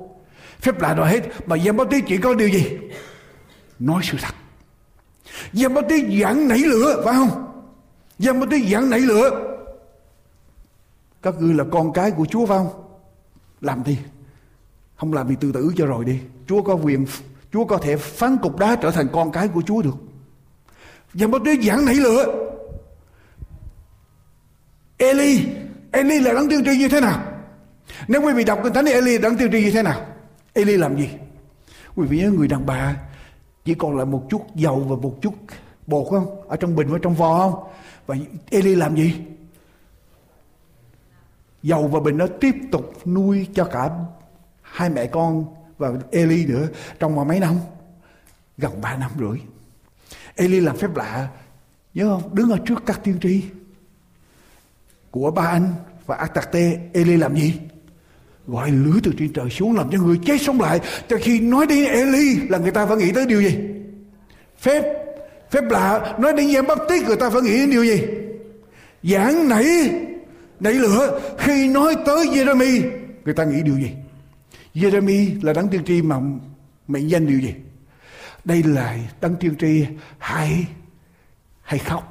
phép lạ nào hết mà giang bắp tít chỉ có điều gì? Nói sự thật Giang Báp Tít giảng nảy lửa phải không? Giang Báp Tít giảng nảy lửa. Các ngươi là con cái của Chúa phải không? Làm đi. Không làm thì tự tử cho rồi đi. Chúa có quyền, Chúa có thể phán cục đá trở thành con cái của Chúa được. Giang Báp Tít giảng nảy lửa. Eli, Eli là đấng tiên tri như thế nào? Nếu quý vị đọc kinh thánh thì Eli là đấng tiên tri như thế nào? Eli làm gì? Quý vị nhớ người đàn bà chỉ còn lại một chút dầu và một chút bột không? Ở trong bình và trong vò không? Và Eli làm gì? Dầu và bình nó tiếp tục nuôi cho cả hai mẹ con và Eli nữa. Trong mà mấy năm? Gần ba năm rưỡi. Eli làm phép lạ. Nhớ không? Đứng ở trước các tiên tri của ba anh và Atarte Eli làm gì? Gọi lưới từ trên trời xuống làm cho người chết sống lại. Cho khi nói đến Eli là người ta phải nghĩ tới điều gì? Phép phép lạ, nói đến Giang Baptist người ta phải nghĩ đến điều gì? Giảng nảy nảy lửa. Khi nói tới Jeremy người ta nghĩ điều gì? Jeremy là đấng tiên tri mà mệnh danh điều gì? Đây là đấng tiên tri hay hay khóc?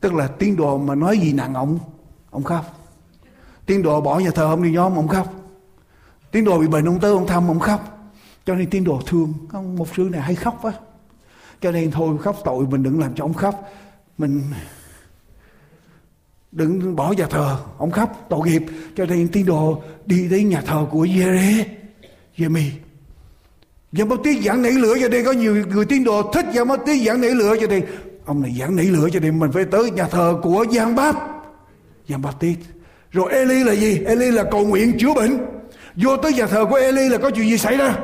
Tức là tiên đồ mà nói gì nặng ông ông khóc Tiên đồ bỏ nhà thờ không đi nhóm, ông khóc. Tiên đồ bị bệnh ông tới ông thăm, ông khóc. Cho nên tiên đồ thương. Ông, một sư này hay khóc quá. Cho nên thôi khóc tội mình đừng làm cho ông khóc. Mình đừng bỏ nhà thờ ông khóc tội nghiệp cho nên tiên đồ đi đến nhà thờ của Giê Giê-mi Giảng Báp Tít giảng nảy lửa cho đây có nhiều người tín đồ thích Giảng Báp Tít giảng nảy lửa cho đây ông này giảng nảy lửa cho nên mình phải tới nhà thờ của Giang Báp Giang Báp Tiết rồi Eli là gì? Eli là cầu nguyện chữa bệnh. Vô tới nhà thờ của Eli là có chuyện gì xảy ra?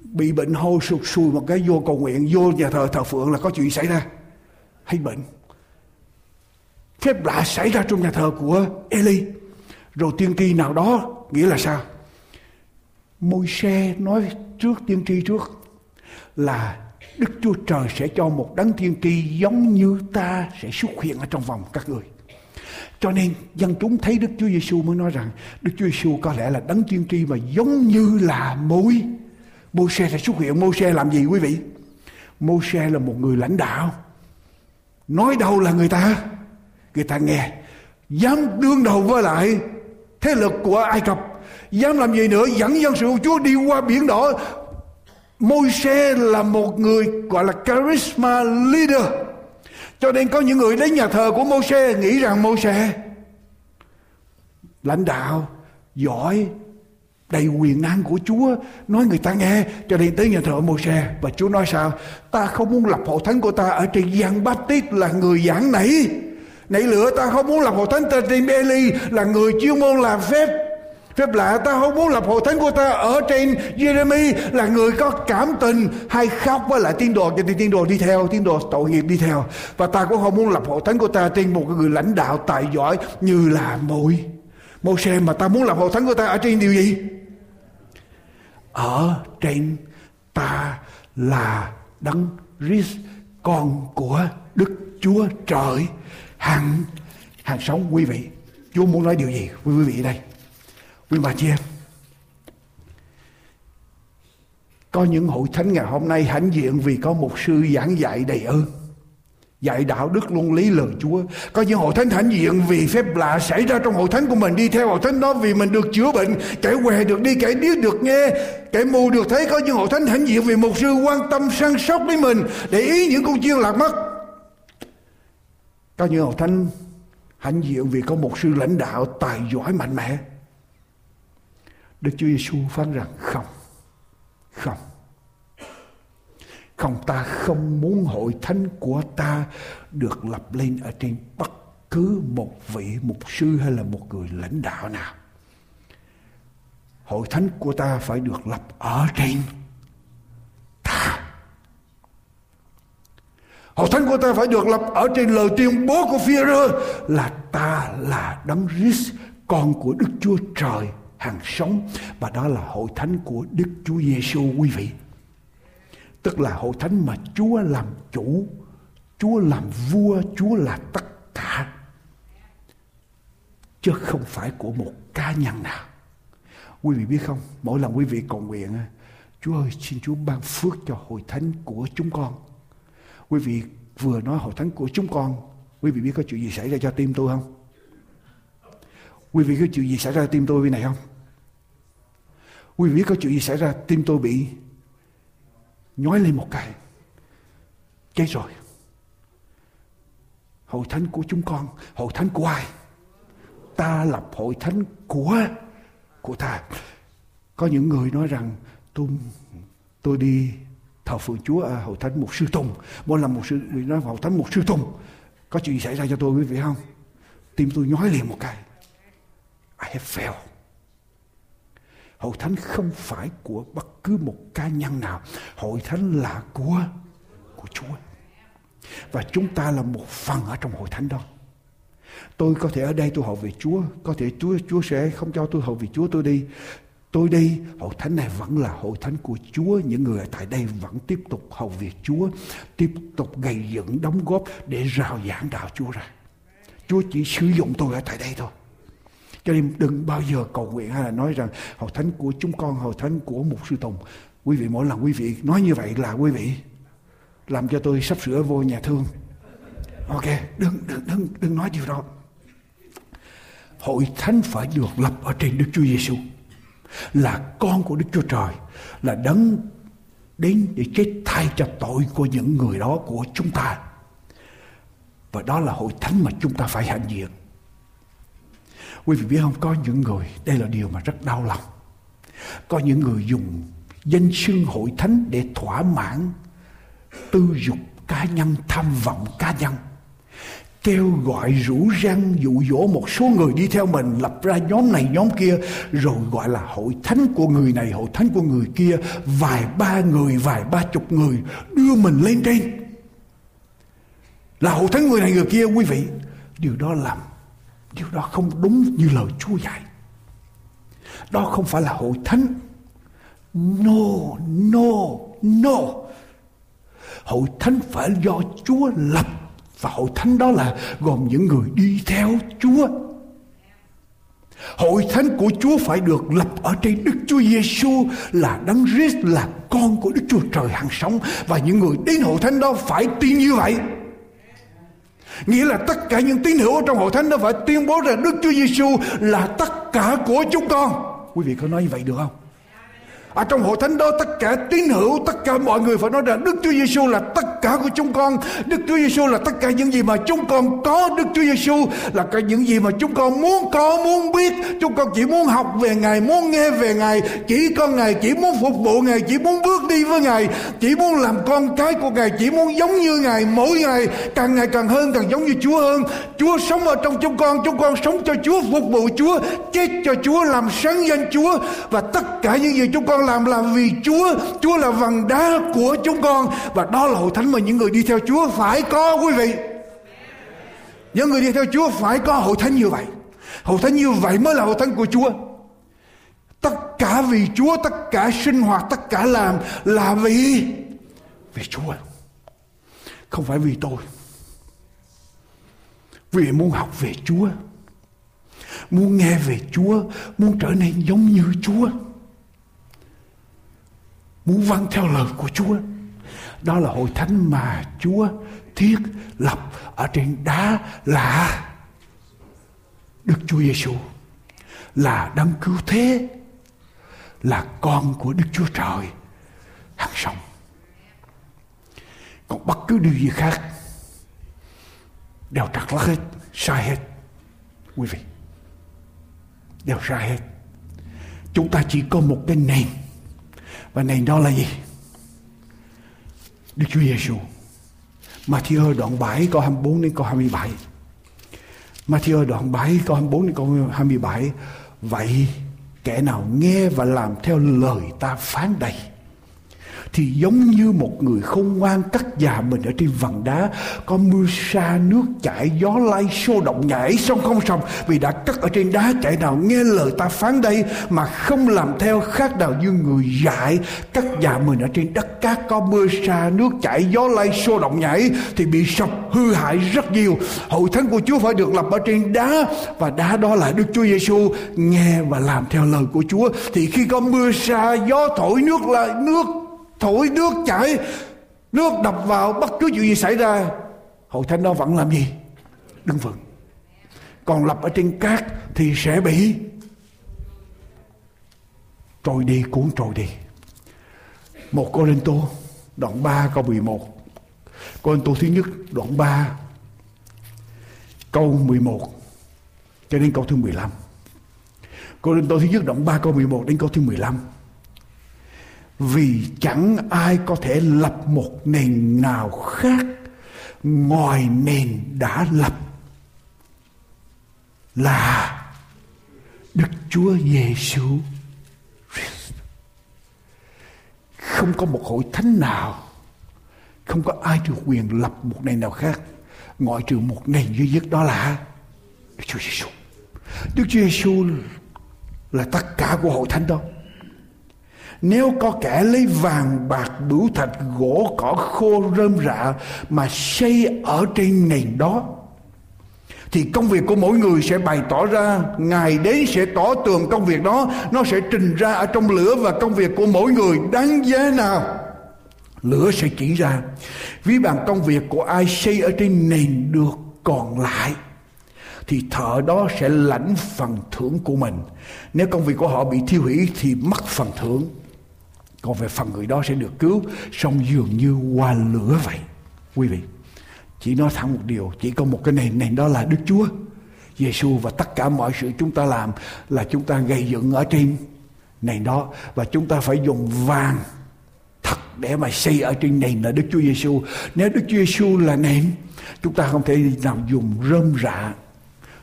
Bị bệnh hôi sụt sùi một cái vô cầu nguyện, vô nhà thờ thờ phượng là có chuyện gì xảy ra? Hay bệnh. Phép lạ xảy ra trong nhà thờ của Eli. Rồi tiên tri nào đó nghĩa là sao? Môi xe nói trước tiên tri trước là Đức Chúa Trời sẽ cho một đấng thiên tri giống như ta sẽ xuất hiện ở trong vòng các người. Cho nên, dân chúng thấy Đức Chúa Giêsu mới nói rằng, Đức Chúa Giêsu có lẽ là đấng tiên tri mà giống như là môi. Môi xe sẽ xuất hiện. Môi xe làm gì quý vị? Môi xe là một người lãnh đạo. Nói đâu là người ta? Người ta nghe. Dám đương đầu với lại thế lực của Ai Cập. Dám làm gì nữa? Dẫn dân sự của Chúa đi qua biển đỏ. Môi xe là một người gọi là charisma leader. Cho nên có những người đến nhà thờ của môi xe nghĩ rằng môi xe lãnh đạo, giỏi, đầy quyền năng của Chúa, nói người ta nghe, cho nên tới nhà thờ Mô-xe và Chúa nói sao? Ta không muốn lập hội thánh của ta ở trên Giang Baptist là người giảng nảy nảy lửa ta không muốn lập hội thánh trên Eli là người chuyên môn làm phép Phép lạ ta không muốn lập hội thánh của ta ở trên Jeremy là người có cảm tình hay khóc với lại tiên đồ cho thì tiên đồ đi theo, tiên đồ tội nghiệp đi theo. Và ta cũng không muốn lập hội thánh của ta trên một người lãnh đạo tài giỏi như là môi. Mô xe mà ta muốn lập hội thánh của ta ở trên điều gì? Ở trên ta là đấng Christ con của Đức Chúa Trời hàng hàng sống quý vị. Chúa muốn nói điều gì với quý vị đây? Quý bà chị em Có những hội thánh ngày hôm nay hãnh diện vì có một sư giảng dạy đầy ơn Dạy đạo đức luân lý lời Chúa. Có những hội thánh hãnh diện vì phép lạ xảy ra trong hội thánh của mình Đi theo hội thánh đó vì mình được chữa bệnh Kẻ què được đi, kẻ điếc được nghe Kẻ mù được thấy. Có những hội thánh hãnh diện vì một sư quan tâm săn sóc đến mình Để ý những con chiên lạc mất Có những hội thánh hãnh diện vì có một sư lãnh đạo tài giỏi mạnh mẽ. Đức Chúa Giêsu phán rằng không, không. Không ta không muốn hội thánh của ta được lập lên ở trên bất cứ một vị mục sư hay là một người lãnh đạo nào. Hội thánh của ta phải được lập ở trên ta. Hội thánh của ta phải được lập ở trên lời tuyên bố của phi là ta là đấng Christ con của Đức Chúa Trời hàng sống và đó là hội thánh của Đức Chúa Giêsu quý vị. Tức là hội thánh mà Chúa làm chủ, Chúa làm vua, Chúa là tất cả. Chứ không phải của một cá nhân nào. Quý vị biết không, mỗi lần quý vị cầu nguyện, Chúa ơi xin Chúa ban phước cho hội thánh của chúng con. Quý vị vừa nói hội thánh của chúng con, quý vị biết có chuyện gì xảy ra cho tim tôi không? Quý vị có chuyện gì xảy ra cho tim tôi bên này không? Quý vị biết có chuyện gì xảy ra tim tôi bị nhói lên một cái. Chết rồi. Hội thánh của chúng con, hội thánh của ai? Ta lập hội thánh của của ta. Có những người nói rằng tôi tôi đi thờ phượng Chúa à, hội thánh một sư tùng. Mỗi lần một sư nói hội thánh một sư tùng. Có chuyện gì xảy ra cho tôi quý vị không? Tim tôi nhói liền một cái. I have failed. Hội thánh không phải của bất cứ một cá nhân nào. Hội thánh là của của Chúa. Và chúng ta là một phần ở trong hội thánh đó. tôi có thể ở đây tôi hầu về Chúa, có thể Chúa Chúa sẽ không cho tôi hầu về Chúa tôi đi tôi đi, hội thánh này vẫn là hội thánh của Chúa những người ở tại đây vẫn tiếp tục hầu việc Chúa, tiếp tục gây dựng, đóng góp để rao giảng đạo Chúa ra Chúa chỉ sử dụng tôi ở tại đây thôi cho nên đừng bao giờ cầu nguyện hay là nói rằng hội thánh của chúng con hội thánh của một sư tùng quý vị, mỗi lần quý vị nói như vậy là quý vị làm cho tôi sắp sửa vô nhà thương. Ok, đừng đừng đừng đừng nói điều đó. Hội thánh phải được lập ở trên Đức Chúa Giêsu là con của Đức Chúa Trời, là đấng đến để chết thay cho tội của những người đó của chúng ta. Và đó là hội thánh mà chúng ta phải hạnh diện quý vị biết không? Có những người, đây là điều mà rất đau lòng. Có những người dùng danh xưng hội thánh để thỏa mãn tư dục cá nhân, tham vọng cá nhân, kêu gọi rủ răng dụ dỗ một số người đi theo mình, lập ra nhóm này, nhóm kia, rồi gọi là hội thánh của người này, hội thánh của người kia, vài ba người, vài ba chục người đưa mình lên trên. Là hội thánh người này, người kia, quý vị, điều đó làm điều đó không đúng như lời Chúa dạy đó không phải là hội thánh no no no hội thánh phải do Chúa lập và hội thánh đó là gồm những người đi theo Chúa. Hội thánh của Chúa phải được lập ở trên Đức Chúa Giêsu là Đấng Christ, là con của Đức Chúa Trời hằng sống và những người đến hội thánh đó phải tin như vậy. Nghĩa là tất cả những tín hữu trong hội thánh đó phải tuyên bố rằng Đức Chúa Giêsu là tất cả của chúng con. Quý vị có nói như vậy được không? ở trong hội thánh đó, tất cả tín hữu, tất cả mọi người phải nói rằng Đức Chúa Giêsu là tất cả của chúng con. Đức Chúa Giêsu là tất cả những gì mà chúng con có. Đức Chúa Giêsu là cả những gì mà chúng con muốn có, muốn biết. Chúng con chỉ muốn học về Ngài, muốn nghe về Ngài. Chỉ con Ngài, chỉ muốn phục vụ Ngài, chỉ muốn bước đi với Ngài. Chỉ muốn làm con cái của Ngài, chỉ muốn giống như Ngài, mỗi ngày càng ngày càng hơn, càng giống như Chúa hơn. Chúa sống ở trong chúng con chúng con sống cho Chúa, phục vụ Chúa, chết cho Chúa, làm sáng danh Chúa. Và tất cả những gì chúng con con làm là vì Chúa. Chúa là vầng đá của chúng con. Và đó là hội thánh mà những người đi theo Chúa phải có, quý vị. Những người đi theo Chúa phải có hội thánh như vậy. Hội thánh như vậy mới là hội thánh của Chúa. Tất cả vì Chúa, tất cả sinh hoạt, tất cả làm là vì vì Chúa. Không phải vì tôi. Vì muốn học về Chúa. Muốn nghe về Chúa. Muốn trở nên giống như Chúa. Muốn vâng theo lời của Chúa. Đó là hội thánh mà Chúa thiết lập ở trên đá là Đức Chúa Giêsu là đấng cứu thế là con của Đức Chúa Trời hằng sống. Còn bất cứ điều gì khác đều trật lắc hết, sai hết. Quý vị, đều sai hết. Chúng ta chỉ có một cái nền và nền đó là gì? Đức Chúa Giêsu. Matthew đoạn 7 câu 24 đến câu 27. Matthew đoạn 7 câu 24 đến câu 27. Vậy kẻ nào nghe và làm theo lời ta phán đầy thì giống như một người khôn ngoan cắt già mình ở trên vầng đá, có mưa sa nước chảy, gió lay xô động nhảy sông không sòng vì đã cắt ở trên đá, chạy nào nghe lời ta phán đây, mà không làm theo khác nào như người dại cắt già mình ở trên đất cát, có mưa sa nước chảy, gió lay xô động nhảy, thì bị sập hư hại rất nhiều. Hội thánh của Chúa phải được lập ở trên đá, và đá đó là Đức Chúa Giêsu nghe và làm theo lời của Chúa. Thì khi có mưa sa, gió thổi nước lại, nước thổi nước chảy. Nước đập vào bất cứ chuyện gì xảy ra hội thánh đó vẫn làm gì? Đứng vững. Còn lập ở trên cát thì sẽ bị trôi đi, cuốn trôi đi. Một cô linh tô đoạn 3 câu 11 cô linh tô thứ nhất, đoạn 3 câu 11 cho đến câu thứ 15 cô linh tô thứ nhất, đoạn 3 câu 11 đến câu thứ 15 lăm vì chẳng ai có thể lập một nền nào khác ngoài nền đã lập là Đức Chúa Giêsu Christ. Không có một hội thánh nào, không có ai được quyền lập một nền nào khác, ngoại trừ một nền duy nhất đó là Đức Chúa Giêsu. Đức Chúa Giêsu là tất cả của hội thánh đó. Nếu có kẻ lấy vàng bạc bửu thạch gỗ cỏ khô rơm rạ mà xây ở trên nền đó, thì công việc của mỗi người sẽ bày tỏ ra, ngài đến sẽ tỏ tường công việc đó, nó sẽ trình ra ở trong lửa và công việc của mỗi người đáng giá nào. Lửa sẽ chỉ ra, ví bằng công việc của ai xây ở trên nền được còn lại, thì thợ đó sẽ lãnh phần thưởng của mình. Nếu công việc của họ bị thiêu hủy thì mất phần thưởng còn về phần người đó sẽ được cứu. Song dường như qua lửa vậy. Quý vị, chỉ nói thẳng một điều. Chỉ có một cái nền nền đó là đức chúa. Giêsu và tất cả mọi sự chúng ta làm là chúng ta gây dựng ở trên nền đó. Và chúng ta phải dùng vàng thật để mà xây ở trên nền là đức chúa giêsu nếu đức chúa giêsu là nền, chúng ta không thể nào dùng rơm rạ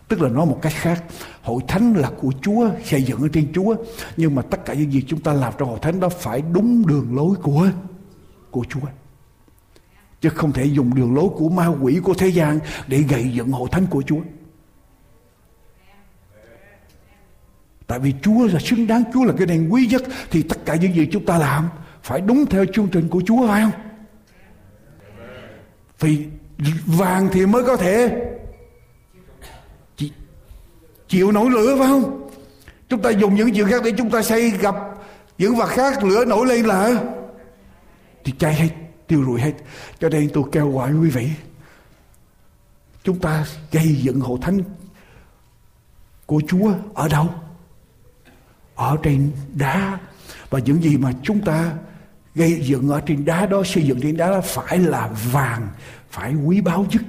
tức là nói một cách khác, hội thánh là của chúa, xây dựng ở trên chúa, nhưng mà tất cả những gì chúng ta làm trong hội thánh đó phải đúng đường lối của của chúa. Chứ không thể dùng đường lối của ma quỷ của thế gian để gây dựng hội thánh của chúa. Tại vì chúa là xứng đáng, chúa là cái đèn quý nhất, thì tất cả những gì chúng ta làm phải đúng theo chương trình của chúa, phải không? Vì vàng thì mới có thể chịu nổi lửa phải không? Chúng ta dùng những chuyện khác để chúng ta xây gặp những vật khác, lửa nổi lên là thì cháy hết, tiêu rụi hết. Cho nên tôi kêu gọi quý vị, chúng ta gây dựng hội thánh của Chúa ở đâu? Ở trên đá. Và những gì mà chúng ta gây dựng ở trên đá đó, xây dựng trên đá đó phải là vàng, phải quý báu nhất,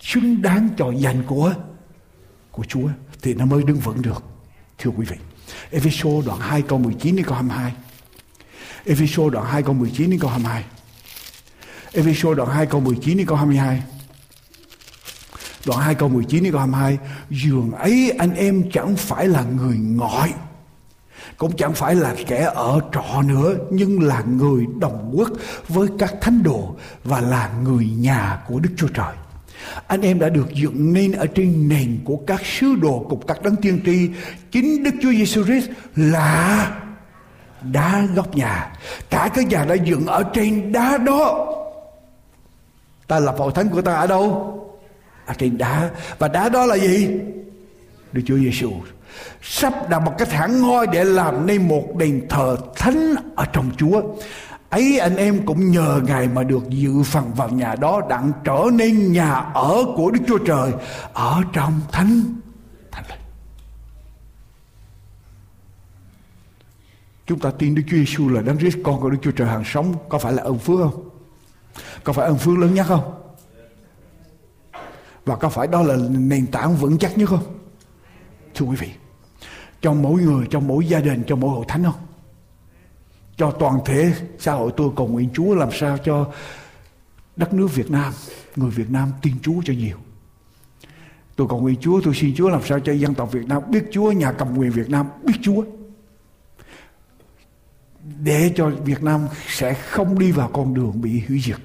xứng đáng cho danh của của Chúa thì nó mới đứng vững được. Thưa quý vị. Epheso đoạn 2 câu 19 đến câu 22. Epheso đoạn 2 câu 19 đến câu 22. Epheso đoạn 2 câu 19 đến câu 22. Đoạn 2 câu 19 đến câu 22. Dường ấy anh em chẳng phải là người ngoại. Cũng chẳng phải là kẻ ở trọ nữa. Nhưng là người đồng quốc với các thánh đồ. Và là người nhà của Đức Chúa Trời anh em đã được dựng nên ở trên nền của các sứ đồ cùng các đấng tiên tri. Chính Đức Chúa Giêsu Christ là đá góc nhà. Cả cái nhà đã dựng ở trên đá đó. Ta lập hội thánh của ta ở đâu? Ở trên đá. Và đá đó là gì? Đức Chúa Giêsu. Sắp đặt một cái thẳng ngôi để làm nên một đền thờ thánh ở trong Chúa ấy anh em cũng nhờ ngài mà được dự phần vào nhà đó đặng trở nên nhà ở của đức chúa trời ở trong thánh thánh linh. Chúng ta tin đức chúa giêsu là đấng christ, con của đức chúa trời hàng sống, có phải là ơn phước không? Có phải ơn phước lớn nhất không? Và có phải đó là nền tảng vững chắc nhất không? Thưa quý vị trong mỗi người trong mỗi gia đình trong mỗi hội thánh không? Cho toàn thể xã hội tôi cầu nguyện Chúa làm sao cho đất nước Việt Nam, người Việt Nam tin Chúa cho nhiều. Tôi cầu nguyện Chúa, tôi xin Chúa làm sao cho dân tộc Việt Nam biết Chúa, nhà cầm quyền Việt Nam biết Chúa. Để cho Việt Nam sẽ không đi vào con đường bị hủy diệt.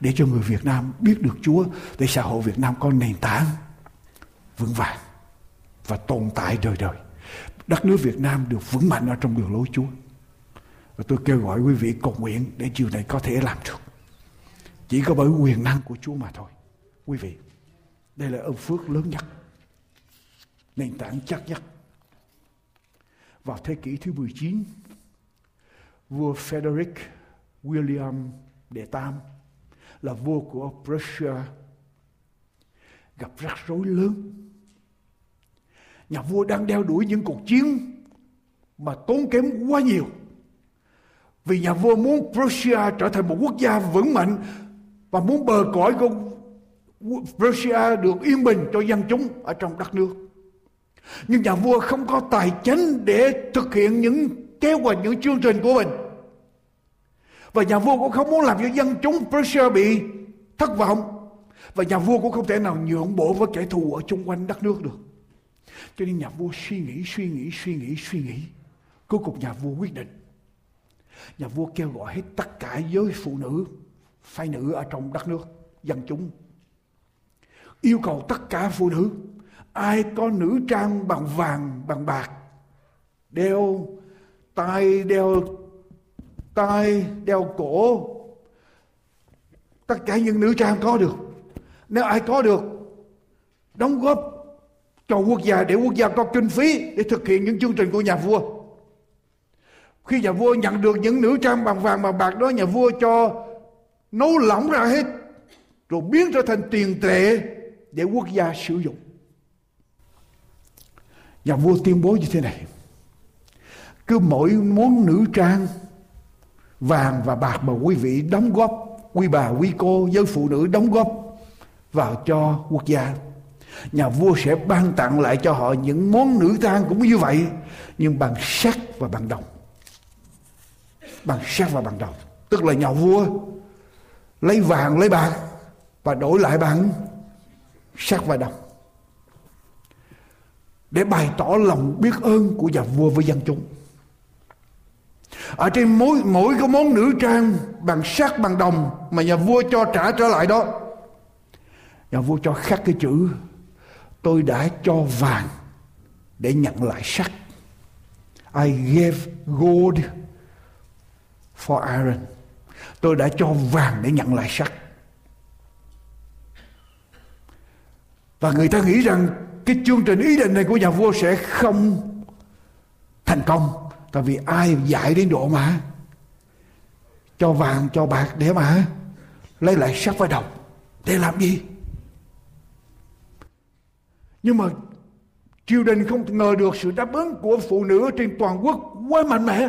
Để cho người Việt Nam biết được Chúa, để xã hội Việt Nam có nền tảng vững vàng và tồn tại đời đời. Đất nước Việt Nam được vững mạnh ở trong đường lối Chúa. Và tôi kêu gọi quý vị cầu nguyện để chiều này có thể làm được. Chỉ có bởi quyền năng của Chúa mà thôi. Quý vị, đây là ơn phước lớn nhất. Nền tảng chắc nhất. Vào thế kỷ thứ 19, vua Frederick William đệ tam là vua của Prussia gặp rắc rối lớn. Nhà vua đang đeo đuổi những cuộc chiến mà tốn kém quá nhiều vì nhà vua muốn Prussia trở thành một quốc gia vững mạnh và muốn bờ cõi của Prussia được yên bình cho dân chúng ở trong đất nước. Nhưng nhà vua không có tài chính để thực hiện những kế hoạch, những chương trình của mình. Và nhà vua cũng không muốn làm cho dân chúng Prussia bị thất vọng. Và nhà vua cũng không thể nào nhượng bộ với kẻ thù ở chung quanh đất nước được. Cho nên nhà vua suy nghĩ, suy nghĩ, suy nghĩ, suy nghĩ. Cuối cùng nhà vua quyết định Nhà vua kêu gọi hết tất cả giới phụ nữ, phái nữ ở trong đất nước, dân chúng. Yêu cầu tất cả phụ nữ ai có nữ trang bằng vàng bằng bạc đeo tai đeo tai đeo cổ tất cả những nữ trang có được nếu ai có được đóng góp cho quốc gia để quốc gia có kinh phí để thực hiện những chương trình của nhà vua khi nhà vua nhận được những nữ trang bằng vàng bằng bạc đó, nhà vua cho nấu lỏng ra hết, rồi biến trở thành tiền tệ để quốc gia sử dụng. Nhà vua tuyên bố như thế này, cứ mỗi món nữ trang, vàng và bạc mà quý vị đóng góp, quý bà, quý cô với phụ nữ đóng góp vào cho quốc gia, nhà vua sẽ ban tặng lại cho họ những món nữ trang cũng như vậy, nhưng bằng sắt và bằng đồng bằng sắt và bằng đồng. Tức là nhà vua lấy vàng, lấy bạc và đổi lại bằng sắt và đồng. Để bày tỏ lòng biết ơn của nhà vua với dân chúng. Ở trên mỗi mỗi cái món nữ trang bằng sắt, bằng đồng mà nhà vua cho trả trở lại đó, nhà vua cho khắc cái chữ, tôi đã cho vàng để nhận lại sắt. I gave gold for iron tôi đã cho vàng để nhận lại sắt và người ta nghĩ rằng cái chương trình ý định này của nhà vua sẽ không thành công, tại vì ai dạy đến độ mà. Cho vàng, cho bạc để mà lấy lại sắt và đồng để làm gì? Nhưng mà triều đình không ngờ được sự đáp ứng của phụ nữ trên toàn quốc quá mạnh mẽ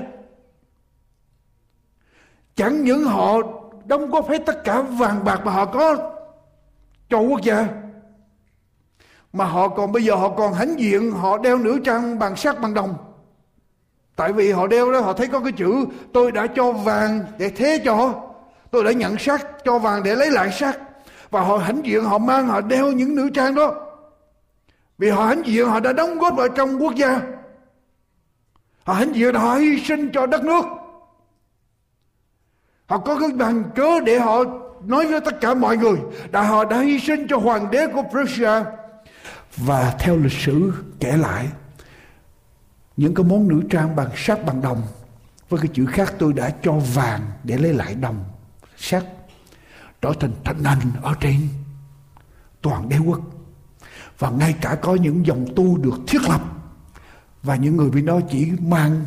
chẳng những họ đóng góp hết tất cả vàng bạc mà họ có cho quốc gia. Mà họ còn bây giờ họ còn hãnh diện, họ đeo nữ trang bằng sắt bằng đồng. Tại vì họ đeo đó, họ thấy có cái chữ, tôi đã cho vàng để thế cho tôi đã nhận sắt cho vàng để lấy lại sắt và họ hãnh diện, họ mang, họ đeo những nữ trang đó. Vì họ hãnh diện, họ đã đóng góp ở trong quốc gia. Họ hãnh diện, họ hy sinh cho đất nước họ có cái bằng cớ để họ nói với tất cả mọi người là họ đã hy sinh cho hoàng đế của Persia và theo lịch sử kể lại, những cái món nữ trang bằng sắt, bằng đồng, với cái chữ khác tôi đã cho vàng để lấy lại đồng sắt, trở thành thịnh hành ở trên toàn đế quốc. Và ngay cả có những dòng tu được thiết lập, và những người bên đó chỉ mang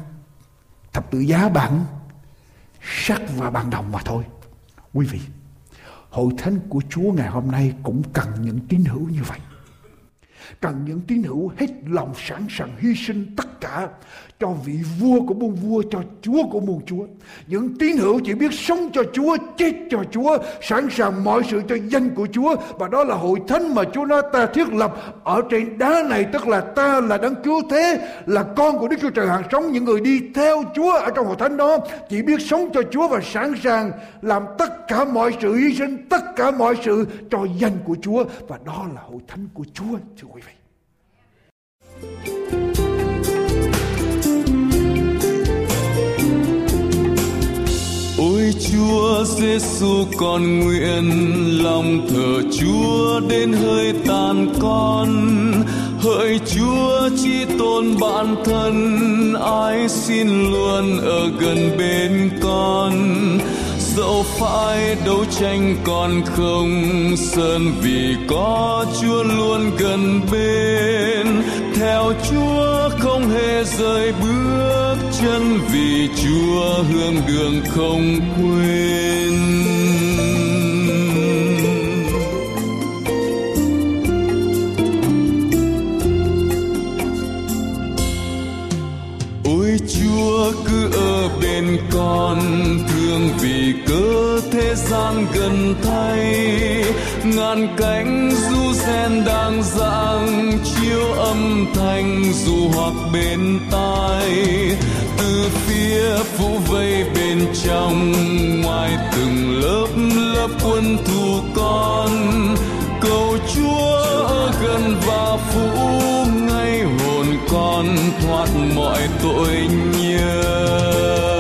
thập tự giá bằng sắt và bằng đồng mà thôi. Quý vị, hội thánh của chúa ngày hôm nay cũng cần những tín hữu như vậy cần những tín hữu hết lòng sẵn sàng hy sinh tất cả cho vị vua của muôn vua, cho chúa của muôn chúa. Những tín hữu chỉ biết sống cho chúa, chết cho chúa, sẵn sàng mọi sự cho danh của chúa. Và đó là hội thánh mà chúa nói ta thiết lập ở trên đá này, tức là ta là đấng cứu thế, là con của đức chúa trời hàng sống. Những người đi theo chúa ở trong hội thánh đó chỉ biết sống cho chúa và sẵn sàng làm tất cả mọi sự, hy sinh tất cả mọi sự cho danh của chúa. Và đó là hội thánh của chúa, thưa Ôi Chúa Giêsu, con nguyện lòng thờ Chúa đến hơi tàn con. Hỡi Chúa chỉ tôn bản thân, ai xin luôn ở gần bên con dẫu phải đấu tranh còn không sơn vì có Chúa luôn gần bên. Theo Chúa không hề rời bước chân vì Chúa hương đường không quên. Ôi Chúa cứ ở bên con vì thế gian gần thay ngàn cánh du sen đang dạng chiếu âm thanh dù hoặc bên tai. Từ phía phủ vây bên trong, ngoài từng lớp lớp quân thù con. Cầu chúa ở gần và phủ ngay hồn con, thoát mọi tội nhớ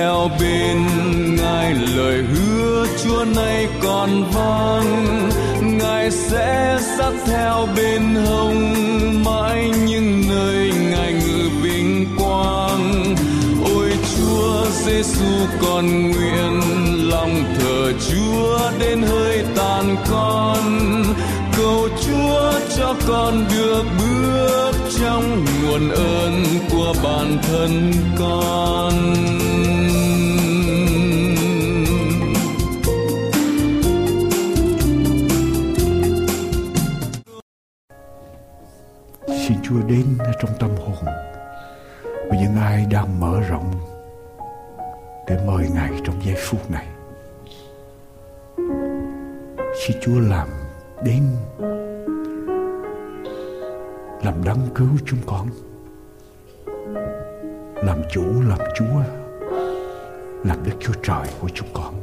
theo bên ngài lời hứa, chúa nay còn vang, ngài sẽ sát theo bên hồng mãi những nơi ngài ngự vinh quang. Ôi chúa giêsu còn nguyện lòng thờ chúa đến hơi tàn con. Cầu chúa cho con được bước trong nguồn ơn của bản thân con. Chúa đến trong tâm hồn của những ai đang mở rộng để mời Ngài trong giây phút này. Xin Chúa làm đến, làm đấng cứu chúng con, làm chủ, làm chúa, làm đức chúa trời của chúng con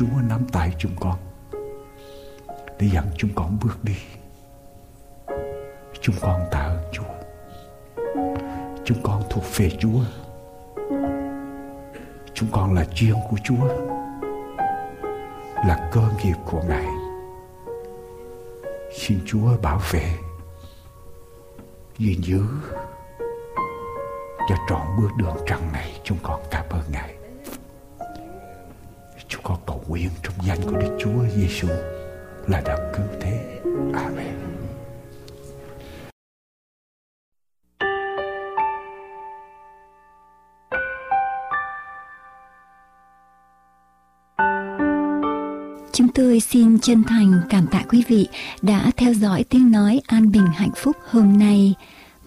chúa nắm tay chúng con để dẫn chúng con bước đi. Chúng con tạ ơn chúa. Chúng con thuộc về chúa. Chúng con là chiên của chúa, là cơ nghiệp của ngài. Xin chúa bảo vệ, gìn giữ cho trọn bước đường trăng này. Chúng con cảm ơn ngài nguyện trong danh của đức chúa giêsu là đã cứu thế amen Chúng tôi xin chân thành cảm tạ quý vị đã theo dõi tiếng nói an bình hạnh phúc hôm nay.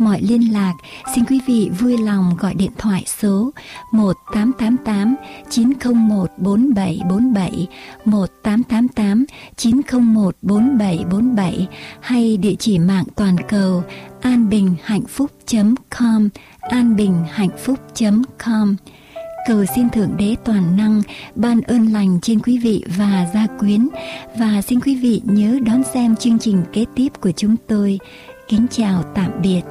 Mọi liên lạc, xin quý vị vui lòng gọi điện thoại số 1888 901 4747 1888 901 4747 hay địa chỉ mạng toàn cầu anbinhhạnhphúc.com anbinhhạnhphúc.com Cầu xin Thượng Đế Toàn Năng ban ơn lành trên quý vị và gia quyến, và xin quý vị nhớ đón xem chương trình kế tiếp của chúng tôi. Kính chào tạm biệt.